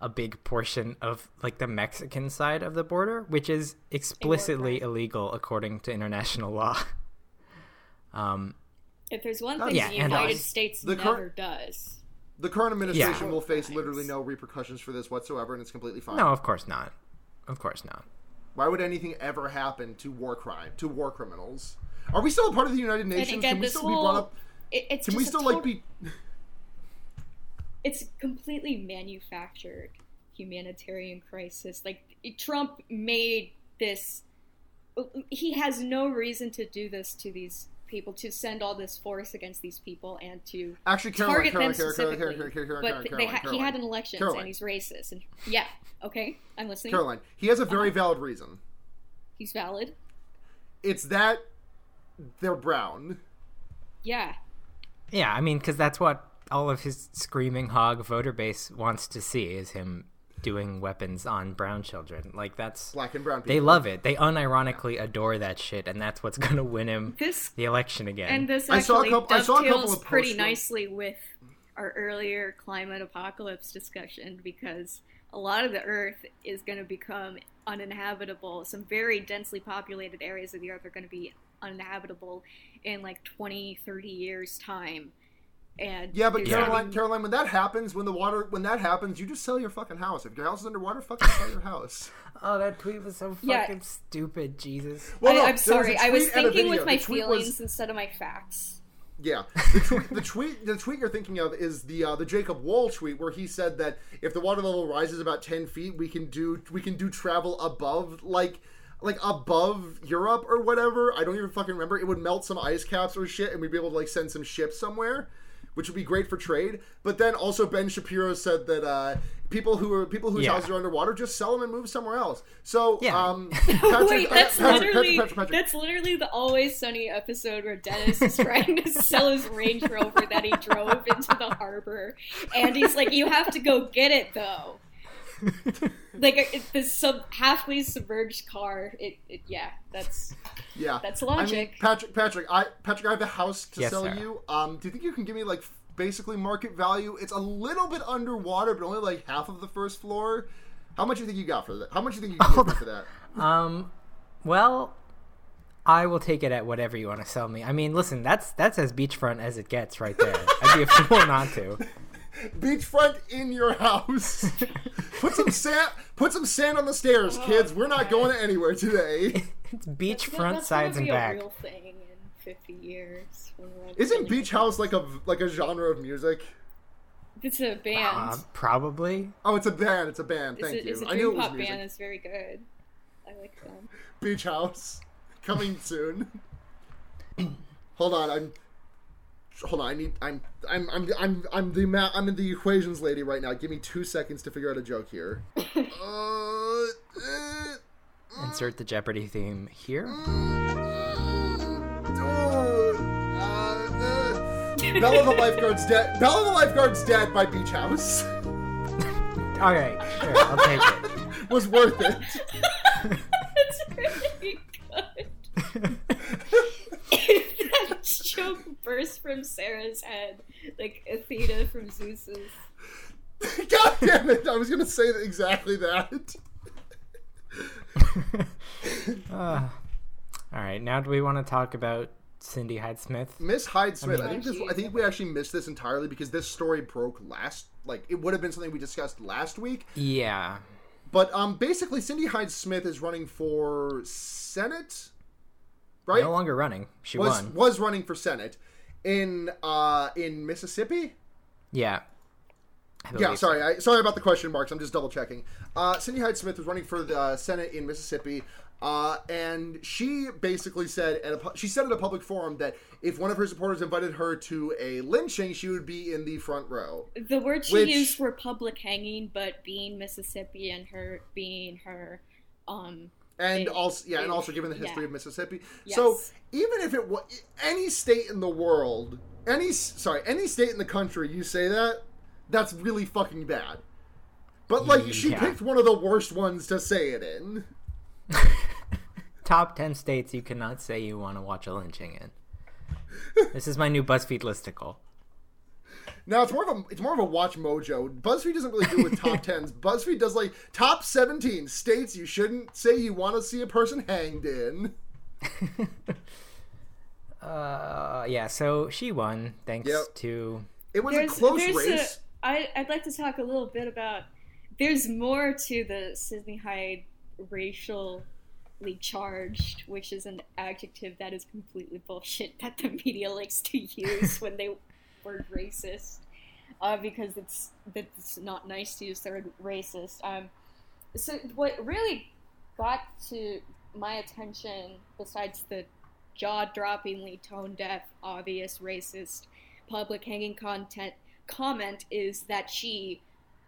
a big portion of like the Mexican side of the border, which is explicitly crime. illegal according to international law. [laughs] Um, If there's one thing Yeah, the United us- States the never cur- does, The current administration Yeah. will face literally no repercussions for this whatsoever, and it's completely fine. no, of course not. Of course not. Why would anything ever happen to war crime to war criminals? Are we still a part of the United Nations? again, Can we still be brought up? it, it's Can we still total- like be? [laughs] It's completely manufactured humanitarian crisis. Like Trump made this. He has no reason to do this to these people to send all this force against these people and to Actually, Caroline, target Caroline, them Caroline, Caroline, specifically. Caroline, Caroline, but Caroline, they Caroline, he had an election Caroline. and he's racist. And yeah, okay, I'm listening. Caroline, he has a very valid reason. He's valid. It's that they're brown. Yeah, Yeah, I mean, because that's what all of his screaming hog voter base wants to see is him doing weapons on brown children. Like that's Black and brown people. they love it. They unironically adore that shit, and that's what's [laughs] gonna win him this the election again. and this I saw a actually couple- I saw a couple dovetails of pretty nicely with our earlier climate apocalypse discussion because a lot of the Earth is going to become uninhabitable. Some very densely populated areas of the Earth are going to be uninhabitable in like 20, 30 years time. And Yeah, but there's Yeah. Caroline, gonna Caroline, when that happens, when the water, when that happens, you just sell your fucking house. If your house is underwater, fucking sell your house. [laughs] oh, that tweet was so Yeah. fucking stupid. Jesus. Well, no, I, there am was sorry. I was tweet and a thinking with my The tweet was- feelings instead of my facts. Yeah, the tweet, the tweet, the tweet you're thinking of is the uh, the Jacob Wohl tweet where he said that if the water level rises about ten feet, we can do we can do travel above like like above Europe or whatever. I don't even fucking remember. It would melt some ice caps or shit, and we'd be able to like send some ships somewhere, which would be great for trade. But then also Ben Shapiro said that uh, people who are people whose Yeah. houses are underwater just sell them and move somewhere else. So Yeah. um, [laughs] Patrick, Wait, uh, that's Patrick, literally Patrick, Patrick, Patrick. that's literally the Always Sunny episode where Dennis is trying to sell his Range Rover that he drove into the harbor, and he's like, "You have to go get it, though." [laughs] like it, this sub halfway submerged car. It, it yeah, that's Yeah, that's I mean, logic. Patrick, Patrick, I Patrick, I have a house to Yes, sell sir. you. Um, do you think you can give me like basically market value? It's a little bit underwater, but only like half of the first floor. How much do you think you got for that? How much do you think you can [laughs] get for that? Um, well, I will take it at whatever you want to sell me. I mean, listen, that's that's as beachfront as it gets right there. I'd be a fool not to. Beachfront in your house. [laughs] put some sand. Put some sand on the stairs, kids. We're not going anywhere today. [laughs] It's beachfront, sides, gonna and back. A real thing in fifty years. when we're Isn't beach house like a like a genre of music? It's a band. Uh, probably. Oh, it's a band. It's a band. it's Thank a, it's you. a I knew dream it was pop music. band. It's very good. I like them. Beach house [laughs] coming soon. [clears throat] hold on, I'm. Hold on, I need. I'm. I'm. I'm. I'm. I'm the. Ma- I'm in the equations lady right now. Give me two seconds to figure out a joke here. [laughs] uh, uh, Insert the Jeopardy theme here. oh, uh, uh, Bella the lifeguard's dead. Bella the lifeguard's dead by Beach House [laughs] All right, sure, I'll take it. [laughs] was worth it. it's really good. that joke burst from Sarah's head, like Athena from Zeus's. [laughs] God damn it! I was gonna say exactly that. Uh, [laughs] all right, now do we want to talk about Cindy Hyde Smith? Miss Hyde Smith. I, mean- think this. I think we actually missed this entirely because this story broke last. Like it would have been something we discussed last week. Yeah. But um, basically, Cindy Hyde Smith is running for Senate, right? No longer running. She was won. was running for Senate in uh in Mississippi. Yeah. Yeah, sorry, I, sorry about the question marks. I'm just double checking. Uh, Cindy Hyde Smith was running for the uh, Senate in Mississippi, uh, and she basically said at a, she said at a public forum that if one of her supporters invited her to a lynching, she would be in the front row. The words she Which- used were public hanging, but being Mississippi and her being her, um, and It- also yeah, and also given the history yeah. of Mississippi. So even if it was any state in the world, any sorry, any state in the country, you say that, that's really fucking bad. But like, she picked one of the worst ones to say it in. [laughs] Top 10 states you cannot say you want to watch a lynching in. this is my new BuzzFeed listicle. Now it's more of a it's more of a watch mojo. BuzzFeed doesn't really do with top [laughs] tens. BuzzFeed does like top seventeen states you shouldn't say you want to see a person hanged in. [laughs] Uh, yeah, so she won thanks Yep. to. It was there's, a close race. A, I, I'd like to talk a little bit about. There's more to the Cindy Hyde racially charged, which is an adjective that is completely bullshit that the media likes to use when they [laughs] word racist, uh, because it's it's not nice to use the word racist. Um, so what really got to my attention, besides the jaw-droppingly tone-deaf, obvious racist public hanging content comment is that she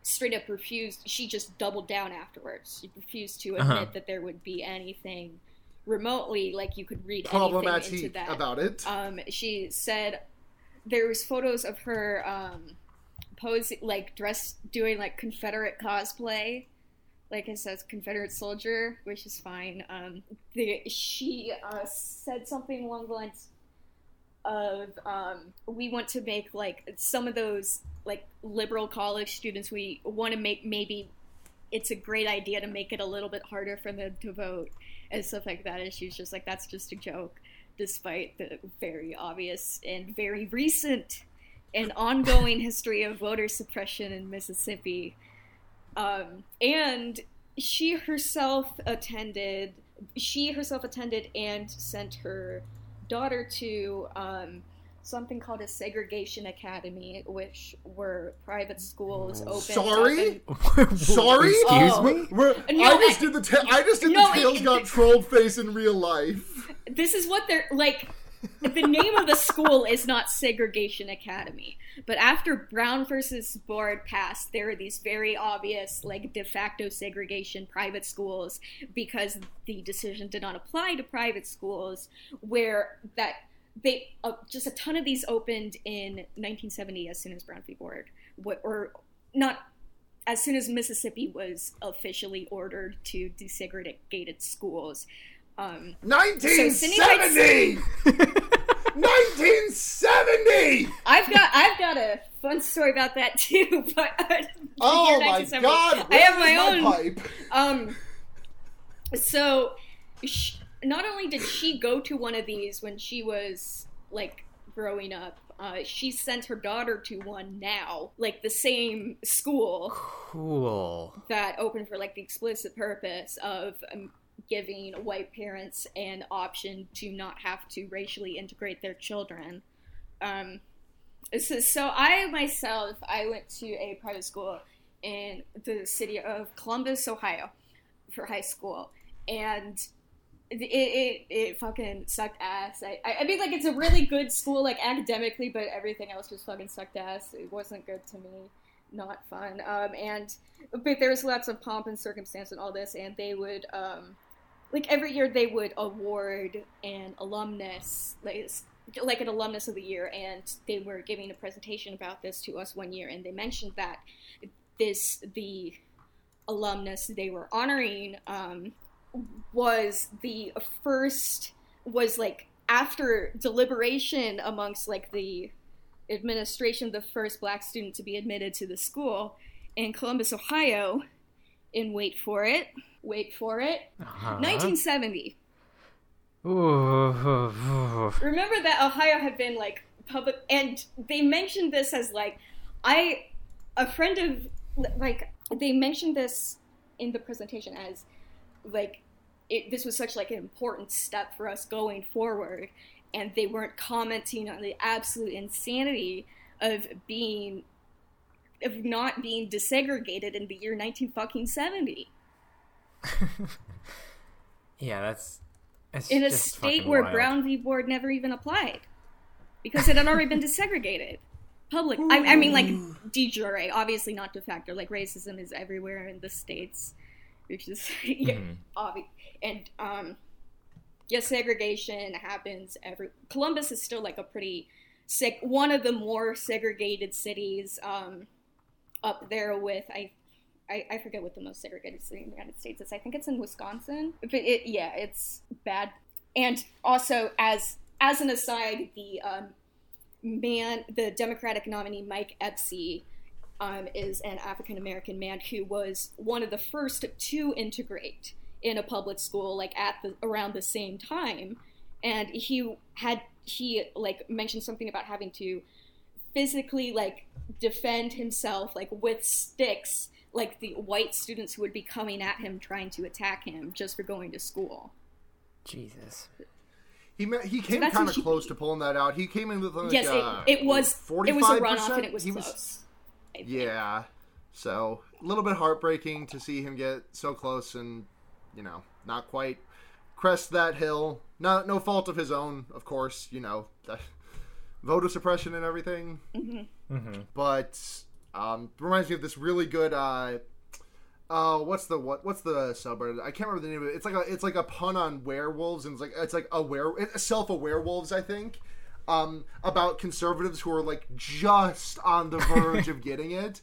straight up refused she just doubled down afterwards she refused to admit Uh-huh. that there would be anything remotely like you could read anything into Problematic that about it. um, she said there was photos of her um, posing like dressed doing like confederate cosplay. Like it says confederate soldier which is fine. Um, the, she uh, said something along the lines of um, we want to make like some of those like liberal college students we want to make maybe it's a great idea to make it a little bit harder for them to vote and stuff like that. And she's just like that's just a joke despite the very obvious and very recent and ongoing history of voter suppression in Mississippi. Um, and she herself attended, she herself attended and sent her daughter to um, something called a segregation academy, which were private schools oh. open. Sorry? [laughs] Sorry? Excuse Oh. me? We're, No, I just I- did the ta- I just did No, the tails it- got trolled face in real life. this is what they're like the name of the school is not segregation academy but after brown versus board passed there are these very obvious like de facto segregation private schools because the decision did not apply to private schools where that they uh, just a ton of these opened in 1970 as soon as brown v board What- or not as soon as Mississippi was officially ordered to desegregate its schools. Um, 1970. 1970. [laughs] I've got I've got a fun story about that too. [laughs] But uh, Oh my god! I have where's my own. pipe? Um, so, sh- not only did she go to one of these when she was like growing up, uh, she sent her daughter to one now, like the same school Cool. that opened for like the explicit purpose of um, giving white parents an option to not have to racially integrate their children. Um, so, so I myself, I went to a private school in the city of Columbus, Ohio, for high school, and it it, it fucking sucked ass. I, I I mean, like it's a really good school, like academically, but everything else just fucking sucked ass. It wasn't good to me, not fun. Um, and but there was lots of pomp and circumstance and all this, and they would um, like every year they would award an alumnus like like an alumnus of the year, and they were giving a presentation about this to us one year, and they mentioned that this the alumnus they were honoring um, was the first was like after deliberation amongst like the administration the first black student to be admitted to the school in Columbus, Ohio. In wait for it, wait for it, Uh-huh. 1970. Ooh. Remember that Ohio had been like public, and they mentioned this as like, I, a friend of, like, they mentioned this in the presentation as, like, it, this was such like an important step for us going forward, and they weren't commenting on the absolute insanity of being, of not being desegregated in the year 19 fucking 70 [laughs] yeah, that's. It's in a just state where wild. Brown v. Board never even applied because it had already been [laughs] desegregated. Public, I, I mean, like de jure, obviously not de facto. Like racism is everywhere in the states, which is [laughs] yeah, Mhm. obvious. And um, yes, segregation happens every. Columbus is still like a pretty sick, one of the more segregated cities um, up there. With I I, I forget what the most segregated city in the United States is. I think it's in Wisconsin. But it, yeah, it's bad. And also, as as an aside, the um, man, the Democratic nominee Mike Espy, um, is an African American man who was one of the first to integrate in a public school, like at the around the same time, and he had he like mentioned something about having to physically like defend himself like with sticks like the white students who would be coming at him trying to attack him just for going to school. Jesus. He ma- he came that's kind what of he- close to pulling that out. He came in with like yes, uh, it, it was it was a 45%? runoff and it was He close. I think. Yeah. So a little bit heartbreaking to see him get so close and you know not quite crest that hill. No no fault of his own, of course. You know that [laughs] voter suppression and everything. Mm-hmm. But um, reminds me of this really good. Uh, uh, what's the what? What's the subreddit? I can't remember the name of it. It's like a it's like a pun on werewolves, and it's like it's like a were it's self-aware wolves, I think. Um, about conservatives who are like just on the verge of [laughs] getting it.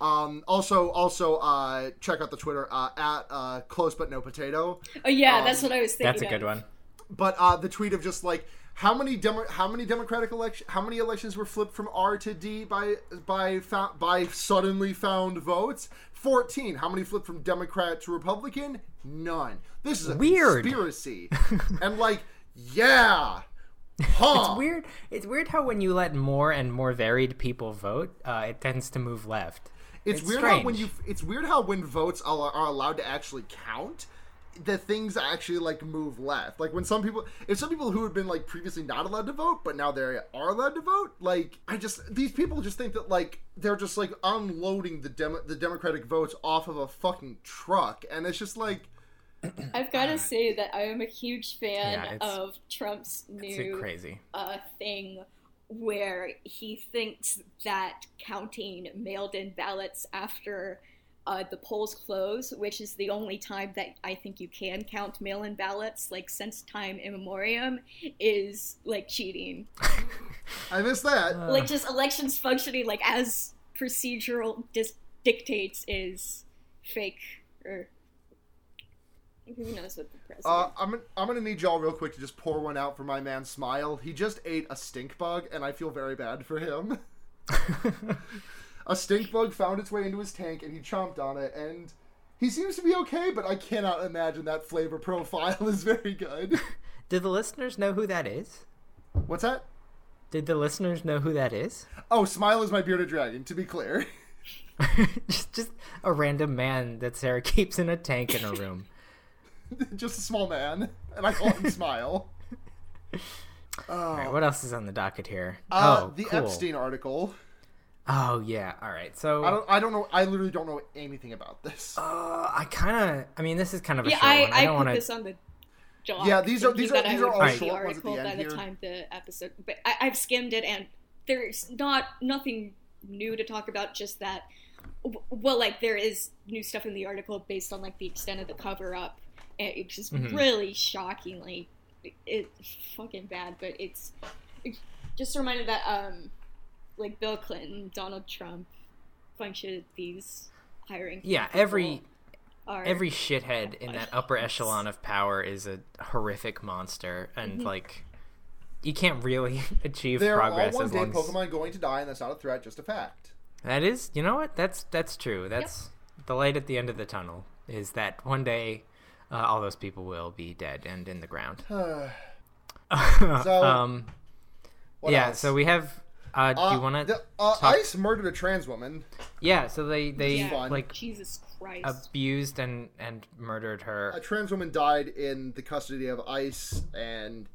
Um, also, also, uh, check out the Twitter uh, at uh, close but no potato. Oh yeah, Um, that's what I was thinking. That's a of. good one. But uh, the tweet of just like how many Demo- how many Democratic election how many elections were flipped from R to D by by fou- by suddenly found votes? Fourteen. How many flipped from Democrat to Republican? None. This is a Weird. conspiracy. [laughs] and like, yeah, huh? It's weird. It's weird how when you let more and more varied people vote, uh, it tends to move left. It's, It's weird how when you it's weird how when votes are, are allowed to actually count, the things actually like move left. Like when some people, if some people who had been like previously not allowed to vote, but now they are allowed to vote, like I just these people just think that like they're just like unloading the dem- the Democratic votes off of a fucking truck, and it's just like I've got to say that I am a huge fan Yeah, of Trump's new crazy. uh, thing where he thinks that counting mailed-in ballots after uh, the polls close, which is the only time that I think you can count mail-in ballots, like since time immemorium, is like cheating. [laughs] I missed that. Uh. like just elections functioning like as procedural dis- dictates is fake or who knows what the president. Uh, I'm gonna- I'm gonna need y'all real quick to just pour one out for my man Smile. He just ate a stink bug, and I feel very bad for him. [laughs] a stink bug found its way into his tank, and he chomped on it, and he seems to be okay. But I cannot imagine that flavor profile is very good. [laughs] Did the listeners know who that is? What's that? Did the listeners know who that is? Oh, Smile is my bearded dragon. To be clear. [laughs] just, just a random man that Sarah keeps in a tank in a room. [laughs] just a small man, and I call him [laughs] Smile. All right, what else is on the docket here? Uh, oh, the cool. Epstein article. Oh yeah. All right. So I don't. I don't know. I literally don't know anything about this. uh, I kind of. I mean, this is kind of a yeah, short I, one. I I don't put want this to. on the doc. Yeah, these are- these are- these are all read the short ones at the end by the here. time the episode. But I, I've skimmed it, and there's not nothing new to talk about. Just that, well, like there is new stuff in the article based on like the extent of the cover up, and it's just Mhm. really shockingly, it's fucking bad. But it's, it's just a reminder that um, like Bill Clinton, Donald Trump, bunch of these hiring. Yeah, every are every shithead in that upper [laughs] echelon of power is a horrific monster, and Mm-hmm. like you can't really [laughs] achieve They're all progress one as day long as Pokemon going to die, and that's not a threat, just a fact. that is. You know what? That's that's true. That's the light at the end of the tunnel. Is that one day uh, all those people will be dead and in the ground. [sighs] [laughs] So, um, What yeah. else? So we have. Uh, do Uh, you want to? uh, Ice murdered a trans woman. Yeah. So they they Yeah. Like Jesus Christ. abused and and murdered her. A trans woman died in the custody of Ice, and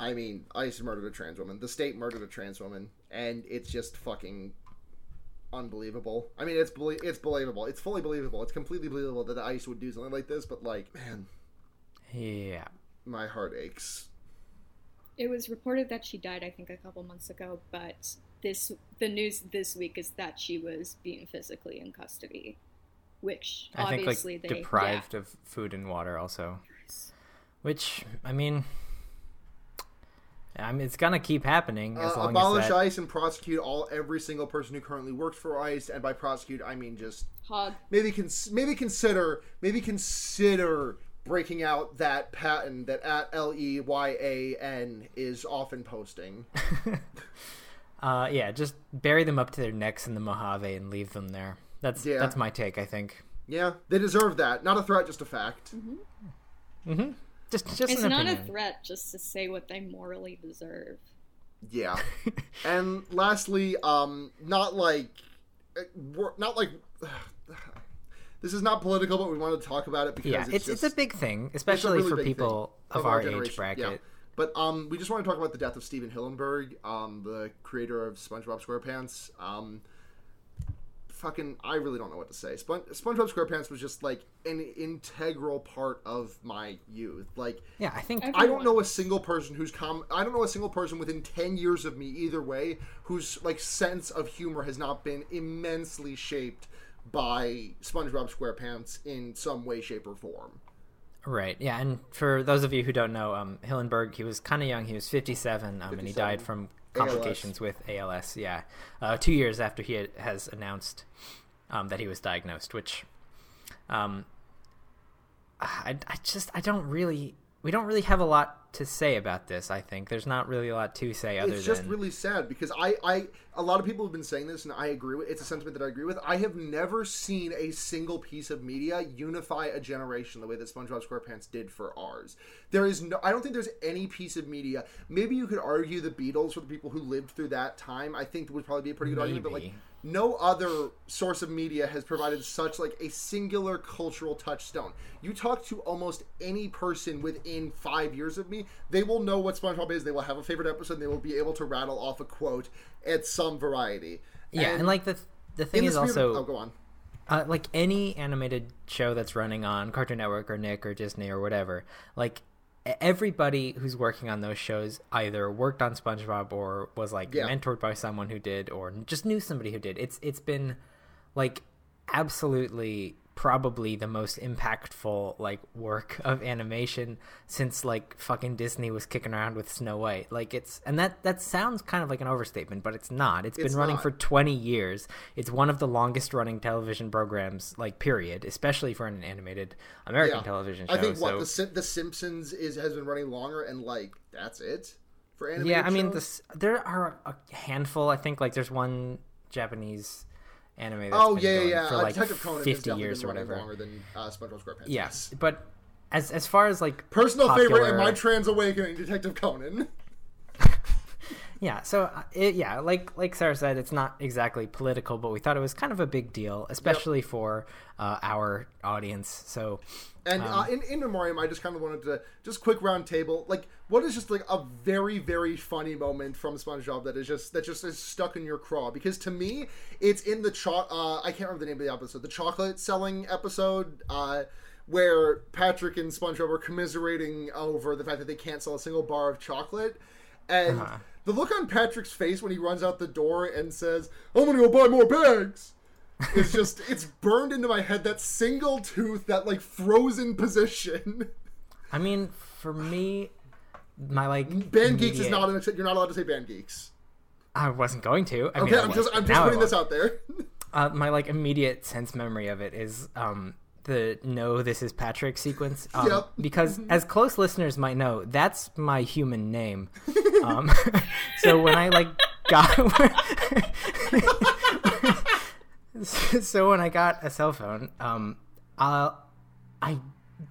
I mean, Ice murdered a trans woman. The state murdered a trans woman, and it's just fucking unbelievable. I mean, it's belie- it's believable. It's fully believable. It's completely believable that the Ice would do something like this. But like, man, Yeah. my heart aches. It was reported that she died, I think, a couple months ago, but this the news this week is that she was being physically in custody, which I think obviously like they deprived of food and water also. Which I mean, I mean it's gonna keep happening as Uh, long abolish as that. ICE and prosecute all every single person who currently works for ICE, and by prosecute I mean just hog. maybe cons- maybe consider maybe consider breaking out that patent that at L E Y A N is often posting. [laughs] Uh, yeah, just bury them up to their necks in the Mojave and leave them there. That's Yeah. that's my take. I think. Yeah, they deserve that. Not a threat, just a fact. Mm-hmm. Just just It's an not opinion. a threat just to say what they morally deserve. Yeah. [laughs] and lastly, um, not like, uh, we're- not like. [sighs] This is not political, but we want to talk about it because yeah, it's, it's just, it's a big thing, especially really for people of, our, age generation. bracket. Yeah. But um, we just want to talk about the death of Stephen Hillenburg, um, the creator of SpongeBob SquarePants. Um, fucking, I really don't know what to say. Spon- SpongeBob SquarePants was just like an integral part of my youth. Like, Yeah, I think Every- I don't know a single person who's com. I don't know a single person within ten years of me either way whose like sense of humor has not been immensely shaped by SpongeBob SquarePants in some way, shape, or form. Right. Yeah, and for those of you who don't know, um, Hillenburg, he was kind of young. He was 57, um, and he died from complications with ALS. Yeah, uh, two years after he had, has announced um, that he was diagnosed. Which, um, I, I just I don't really we don't really have a lot to say about this. I think there's not really a lot to say other it's than just really sad because I, I a lot of people have been saying this and I agree with it's a sentiment that I agree with. I have never seen a single piece of media unify a generation the way that SpongeBob SquarePants did for ours. There is no I don't think there's any piece of media. Maybe you could argue the Beatles for the people who lived through that time. I think would probably be a pretty good argument, but like Maybe. No other source of media has provided such like a singular cultural touchstone. You talk to almost any person within five years of me, they will know what SpongeBob is. They will have a favorite episode. And they will be able to rattle off a quote at some variety. yeah, and, like the the thing in the is also of, oh, go on. uh, like any animated show that's running on Cartoon Network or Nick or Disney or whatever, like everybody who's working on those shows either worked on SpongeBob or was like Yeah. mentored by someone who did or just knew somebody who did. It's it's been like absolutely probably the most impactful like work [laughs] of animation since like fucking Disney was kicking around with Snow White. Like it's and that that sounds kind of like an overstatement, but it's not. it's been running not. for 20 years. It's one of the longest running television programs like period, especially for an animated American television show. I think what so- the the Simpsons is has been running longer, and like that's it for animated. yeah, I mean shows? this there are a handful, I think like there's one Japanese anime Oh yeah, yeah, for like Detective Conan has 50 definitely years or whatever. longer than uh, SpongeBob SquarePants. Yes. but as as far as like Personal popular- favorite in my trans awakening, Detective Conan. Yeah, so uh, it, yeah, like like Sarah said, it's not exactly political, but we thought it was kind of a big deal, especially for uh, our audience. So And Um, uh, in in memoriam, I just kind of wanted to just quick round table. Like, what is just like a very very funny moment from SpongeBob that is just that just is stuck in your craw? Because to me, it's in the cho- uh, I can't remember the name of the episode, the chocolate selling episode. Uh, where Patrick and SpongeBob are commiserating over the fact that they can't sell a single bar of chocolate, and Uh-huh. The look on Patrick's face when he runs out the door and says, "I'm gonna go buy more bags," is just [laughs] it's burned into my head. That single tooth, that like frozen position. I mean, for me, my like Band geeks is not an you're not allowed to say band geeks. I wasn't going to. I Okay, mean, I'm was, just i'm just putting this out there. [laughs] Uh, my like immediate sense memory of it is um the no this is Patrick sequence um, Yep. because as close listeners might know that's my human name [laughs] um [laughs] so when I like got [laughs] so when I got a cell phone um I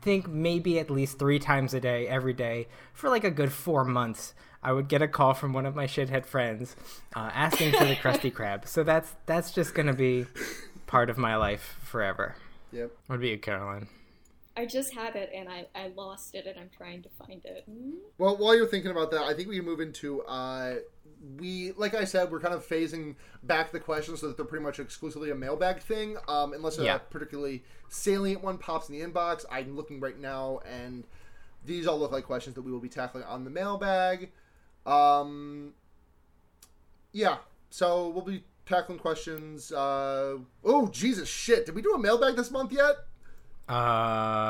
think maybe at least three times a day every day for like a good four months I would get a call from one of my shithead friends uh, asking for the Krusty Krab. So that's that's just gonna be part of my life forever. Yep. What about you, Caroline? I just had it and I, I lost it and I'm trying to find it. Well, while you're thinking about that, I think we can move into uh, we like I said, we're kind of phasing back the questions so that they're pretty much exclusively a mailbag thing. Um, unless a particularly salient one pops in the inbox. I'm looking right now, and these all look like questions that we will be tackling on the mailbag. Um, yeah, so we'll be tackling questions. Uh, oh Jesus, shit! Did we do a mailbag this month yet? Uh,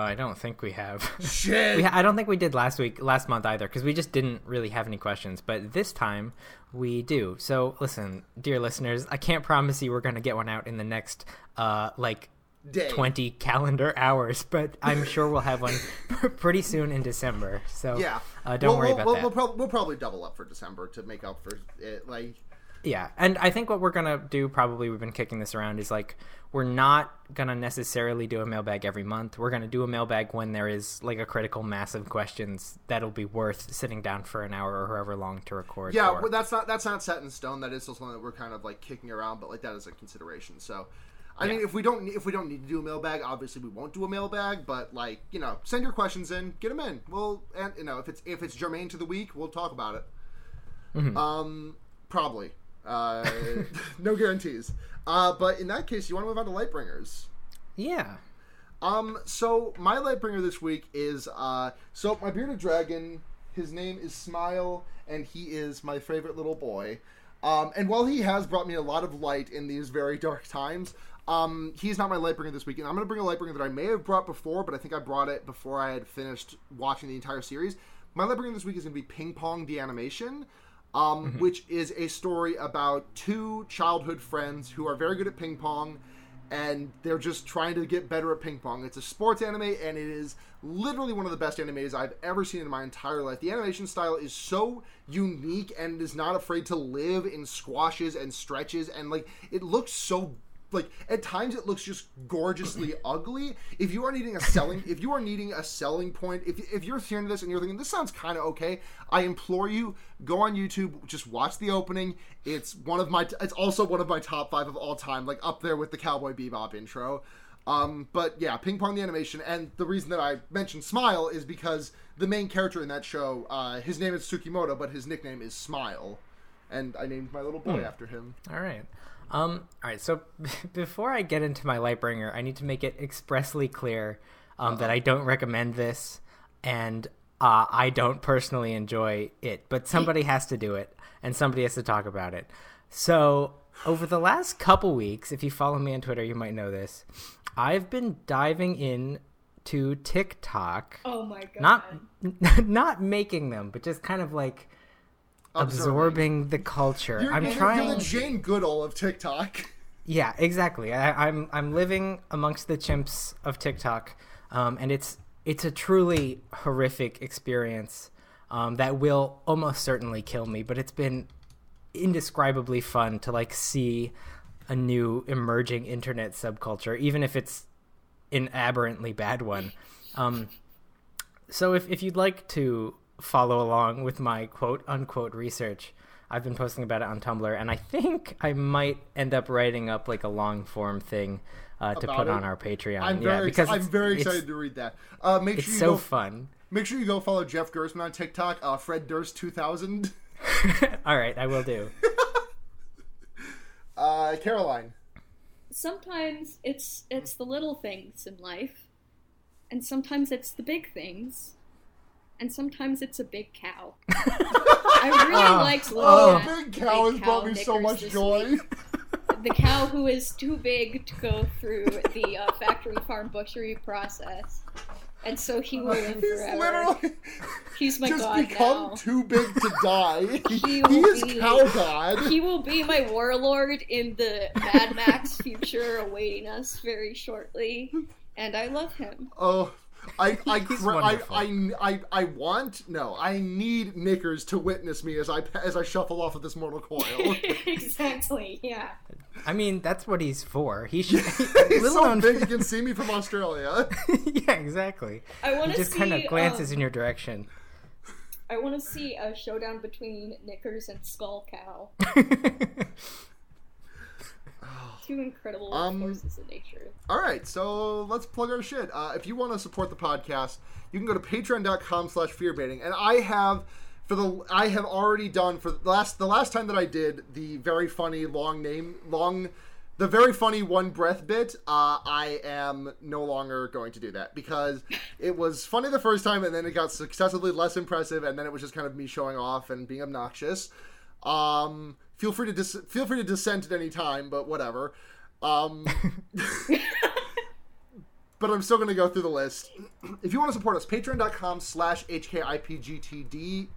I don't think we have. [laughs] Shit. we I don't think we did last week, last month either, because we just didn't really have any questions. But this time we do. So listen, dear listeners, I can't promise you we're gonna get one out in the next, uh, like Day. 20 calendar hours, but I'm sure we'll have one [laughs] pretty soon in December. So Yeah. uh, don't We'll- worry about we'll, that. We'll, prob- we'll probably double up for December to make up for it. Like, Yeah, and I think what we're gonna do probably we've been kicking this around is like we're not gonna necessarily do a mailbag every month. We're gonna do a mailbag when there is like a critical mass of questions that'll be worth sitting down for an hour or however long to record. yeah, well, that's not that's not set in stone. That is still something that we're kind of like kicking around, but like that is a consideration. So, I mean, if we don't if we don't need to do a mailbag, obviously we won't do a mailbag. But like, you know, send your questions in, get them in. We'll and you know if it's if it's germane to the week, we'll talk about it. Mm-hmm. Um, probably. Uh, [laughs] no guarantees. Uh, but in that case, you want to move on to Lightbringers. yeah. Um, so my Lightbringer this week is uh, so my bearded dragon. His name is Smile, and he is my favorite little boy. Um, and while he has brought me a lot of light in these very dark times, um, he's not my Lightbringer this week. And I'm going to bring a Lightbringer that I may have brought before, but I think I brought it before I had finished watching the entire series. My Lightbringer this week is going to be Ping Pong the Animation, um, which is a story about two childhood friends who are very good at ping pong and they're just trying to get better at ping pong. It's a sports anime, and it is literally one of the best animes I've ever seen in my entire life. The animation style is so unique and is not afraid to live in squashes and stretches, and like it looks so like at times it looks just gorgeously [clears throat] ugly. If you are needing a selling, if you are needing a selling point, if if you're hearing this and you're thinking this sounds kind of okay, I implore you go on YouTube, just watch the opening. It's one of my, it's also one of my top five of all time, like up there with the Cowboy Bebop intro. Um, but yeah, Ping Pong the animation, and the reason that I mentioned Smile is because the main character in that show, uh, his name is Tsukimoto, but his nickname is Smile, and I named my little boy after him. All right. Um, all right. So [laughs] before I get into my Lightbringer, I need to make it expressly clear um, that I don't recommend this, and uh, I don't personally enjoy it. But somebody [laughs] has to do it, and somebody has to talk about it. So over the last couple weeks, if you follow me on Twitter, you might know this. I've been diving in to TikTok. Oh my god. Not [laughs] not making them, but just kind of like absorbing the culture. You're, I'm you're, trying. You're the Jane Goodall of TikTok. Yeah, exactly. I, I'm I'm living amongst the chimps of TikTok, um, and it's it's a truly horrific experience um, that will almost certainly kill me. But it's been indescribably fun to like see a new emerging internet subculture, even if it's an aberrantly bad one. Um, so if if you'd like to follow along with my quote unquote research. I've been posting about it on Tumblr, and I think I might end up writing up like a long form thing uh, to put it? on our Patreon. I'm yeah, very, because I'm very excited to read that. Uh, make It's sure you so go, fun. make sure you go follow Jeff Gersman on TikTok. Uh, Fred Durst 2000. [laughs] [laughs] All right, I will do. [laughs] Uh, Caroline. sometimes it's it's the little things in life, and sometimes it's the big things, and sometimes it's a big cow. [laughs] I really Oh. liked looking Oh, at Big Cow has Big brought me so much joy. The cow who is too big to go through the uh, factory farm butchery process, and so he will live He's forever. literally He's my just god become now. too big to die. [laughs] He he is be- Cow God. He will be my warlord in the Mad Max future awaiting us very shortly, and I love him. Oh, I [laughs] I, He's cra- I. I I I want no. I need Knickers to witness me as I as I shuffle off of this mortal [laughs] coil. exactly. Yeah. I mean, that's what he's for. He [laughs] should. He's little so known big he can see me from Australia. yeah, exactly. I want to just see. kind of glances um, in your direction. I want to see a showdown between Knickers and Skull Cow. [sighs] Two incredible Um, forces in nature. All right, so let's plug our shit. Uh, if you want to support the podcast, you can go to patreon.com slash fearbaiting. And I have for the I have already done for the last the last time that I did the very funny long name long the very funny one breath bit, uh, I am no longer going to do that because [laughs] it was funny the first time and then it got successively less impressive and then it was just kind of me showing off and being obnoxious. Um, feel free to dis- feel free to dissent at any time, but whatever. Um, [laughs] but I'm still going to go through the list. If you want to support us, patreon.com slash HKIPGTD.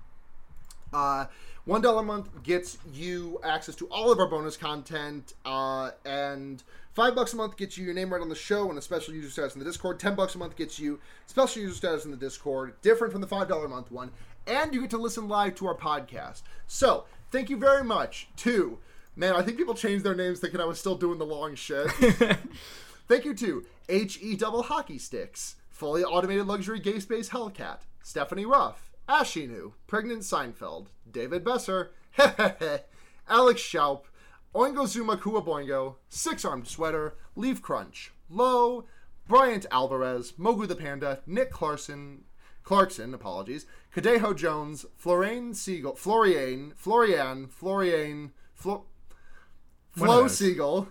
Uh, one dollar a month gets you access to all of our bonus content, uh, and five bucks a month gets you your name right on the show and a special user status in the Discord. Ten bucks a month gets you special user status in the Discord, different from the five dollar a month one, and you get to listen live to our podcast. So thank you very much. To man. I think people changed their names thinking I was still doing the long shit. [laughs] Thank you to HE Double Hockey Sticks, Fully Automated Luxury Gay Space Hellcat, Stephanie Ruff, Ashinu, Pregnant Seinfeld, David Besser, [laughs] Alex Schaup, Oingo Zuma Kua Boingo, Six Armed Sweater, Leaf Crunch, Low, Bryant Alvarez, Mogu the Panda, Nick Clarkson, Clarkson, apologies, Kadejo Jones, Florian Siegel, Florian, Florian, Florian, Flo, Flo. Siegel,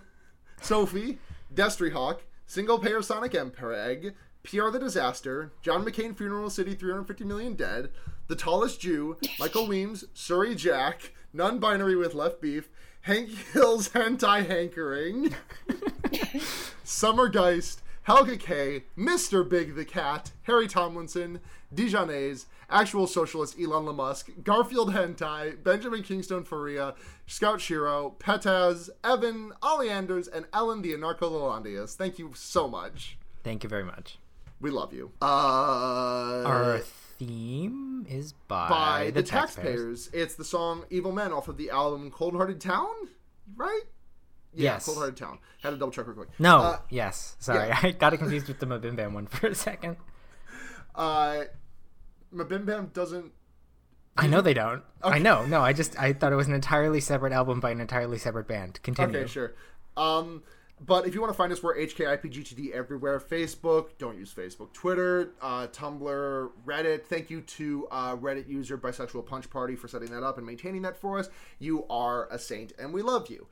Sophie, Destry Hawk, Single Payer Sonic Emperor PR the Disaster, John McCain Funeral City 350 Million Dead, The Tallest Jew, Michael [laughs] Weems, Surrey Jack, Non Binary with Left Beef, Hank Hill's Hentai Hankering, [laughs] Summer Geist, Helga K, Mr. Big the Cat, Harry Tomlinson, Dijonais, Actual Socialist Elon Musk, Garfield Hentai, Benjamin Kingstone Faria, Scout Shiro, Petaz, Evan, Ollie Anders, and Ellen the Anarcho Lalandias. Thank you so much. Thank you very much. We love you. Uh, Our theme is by, by the, taxpayers. taxpayers. It's the song Evil Men off of the album Cold Hearted Town, right? Yeah, Yes. Cold Hearted Town. Had to double check real quick. No, Uh, yes. Sorry, yeah. [laughs] I got it confused with the Mabim Bam one for a second. Uh, Mabim Bam doesn't I know they don't. I know. No, I just I thought it was an entirely separate album by an entirely separate band. Continue. Okay, sure. Um, but if you want to find us, we're HKIPGTD everywhere. Facebook, don't use Facebook. Twitter, uh, Tumblr, Reddit. Thank you to uh, Reddit user Bisexual Punch Party for setting that up and maintaining that for us. You are a saint, and we love you.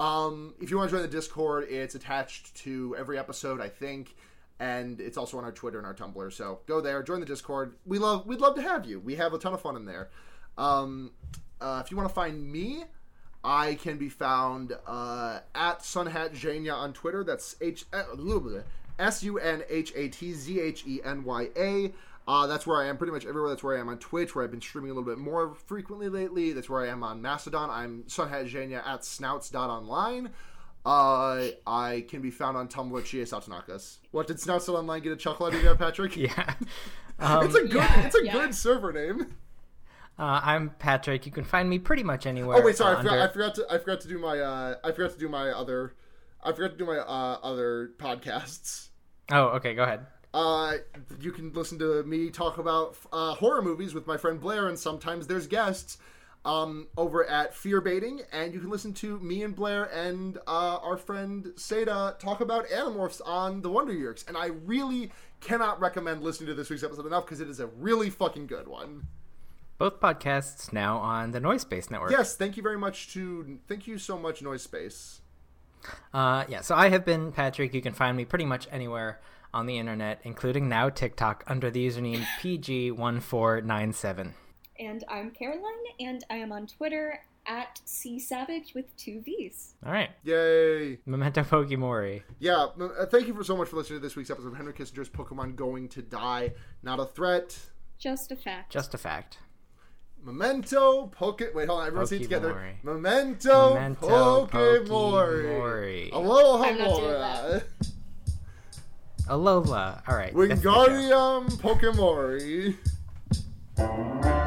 Um, if you want to join the Discord, it's attached to every episode, I think, and it's also on our Twitter and our Tumblr. So go there, join the Discord. We love, we'd love to have you. We have a ton of fun in there. Um, uh, if you want to find me, I can be found uh, at sunhatzhenya on Twitter. That's H uh, S U N H A T Z H E N Y A. Uh, that's where I am pretty much everywhere. That's where I am on Twitch, where I've been streaming a little bit more frequently lately. That's where I am on Mastodon. I'm Sunhat at snouts.online. Uh, I can be found on Tumblr at Chie Satsunakas. What did Snouts.online get a chuckle out of you, Patrick? [laughs] yeah. Um, [laughs] it's a good yeah, it's a yeah. good server name. Uh, I'm Patrick. You can find me pretty much anywhere. Oh wait, sorry, uh, I, forgot, under- I forgot to I forgot to do my uh I forgot to do my other I forgot to do my uh other podcasts. Oh, okay. Go ahead. Uh, you can listen to me talk about uh, horror movies with my friend Blair, and sometimes there's guests um, over at Fear Baiting, and you can listen to me and Blair and uh, our friend Seda talk about Animorphs on the Wonder Years. And I really cannot recommend listening to this week's episode enough because it is a really fucking good one. Both podcasts now on the Noise Space Network. Yes, thank you very much to thank you so much, Noise Space. Uh, yeah, so I have been Patrick. You can find me pretty much anywhere on the internet, including now TikTok, under the username PG1497. And I'm Caroline, and I am on Twitter at C Savage with two V's. All right. Yay! Memento Pokemori. Yeah, uh, thank you for so much for listening to this week's episode of Henry Kissinger's Pokemon Going to Die. Not a threat. Just a fact. Just a fact. Memento Poke. Wait, hold on. Everyone say it together. Pokemori. Memento, Memento Pokemori. Pokemori. Aloha I'm not doing Mora. [laughs] Alola. All right. that's the show. Wingardium Pokemori.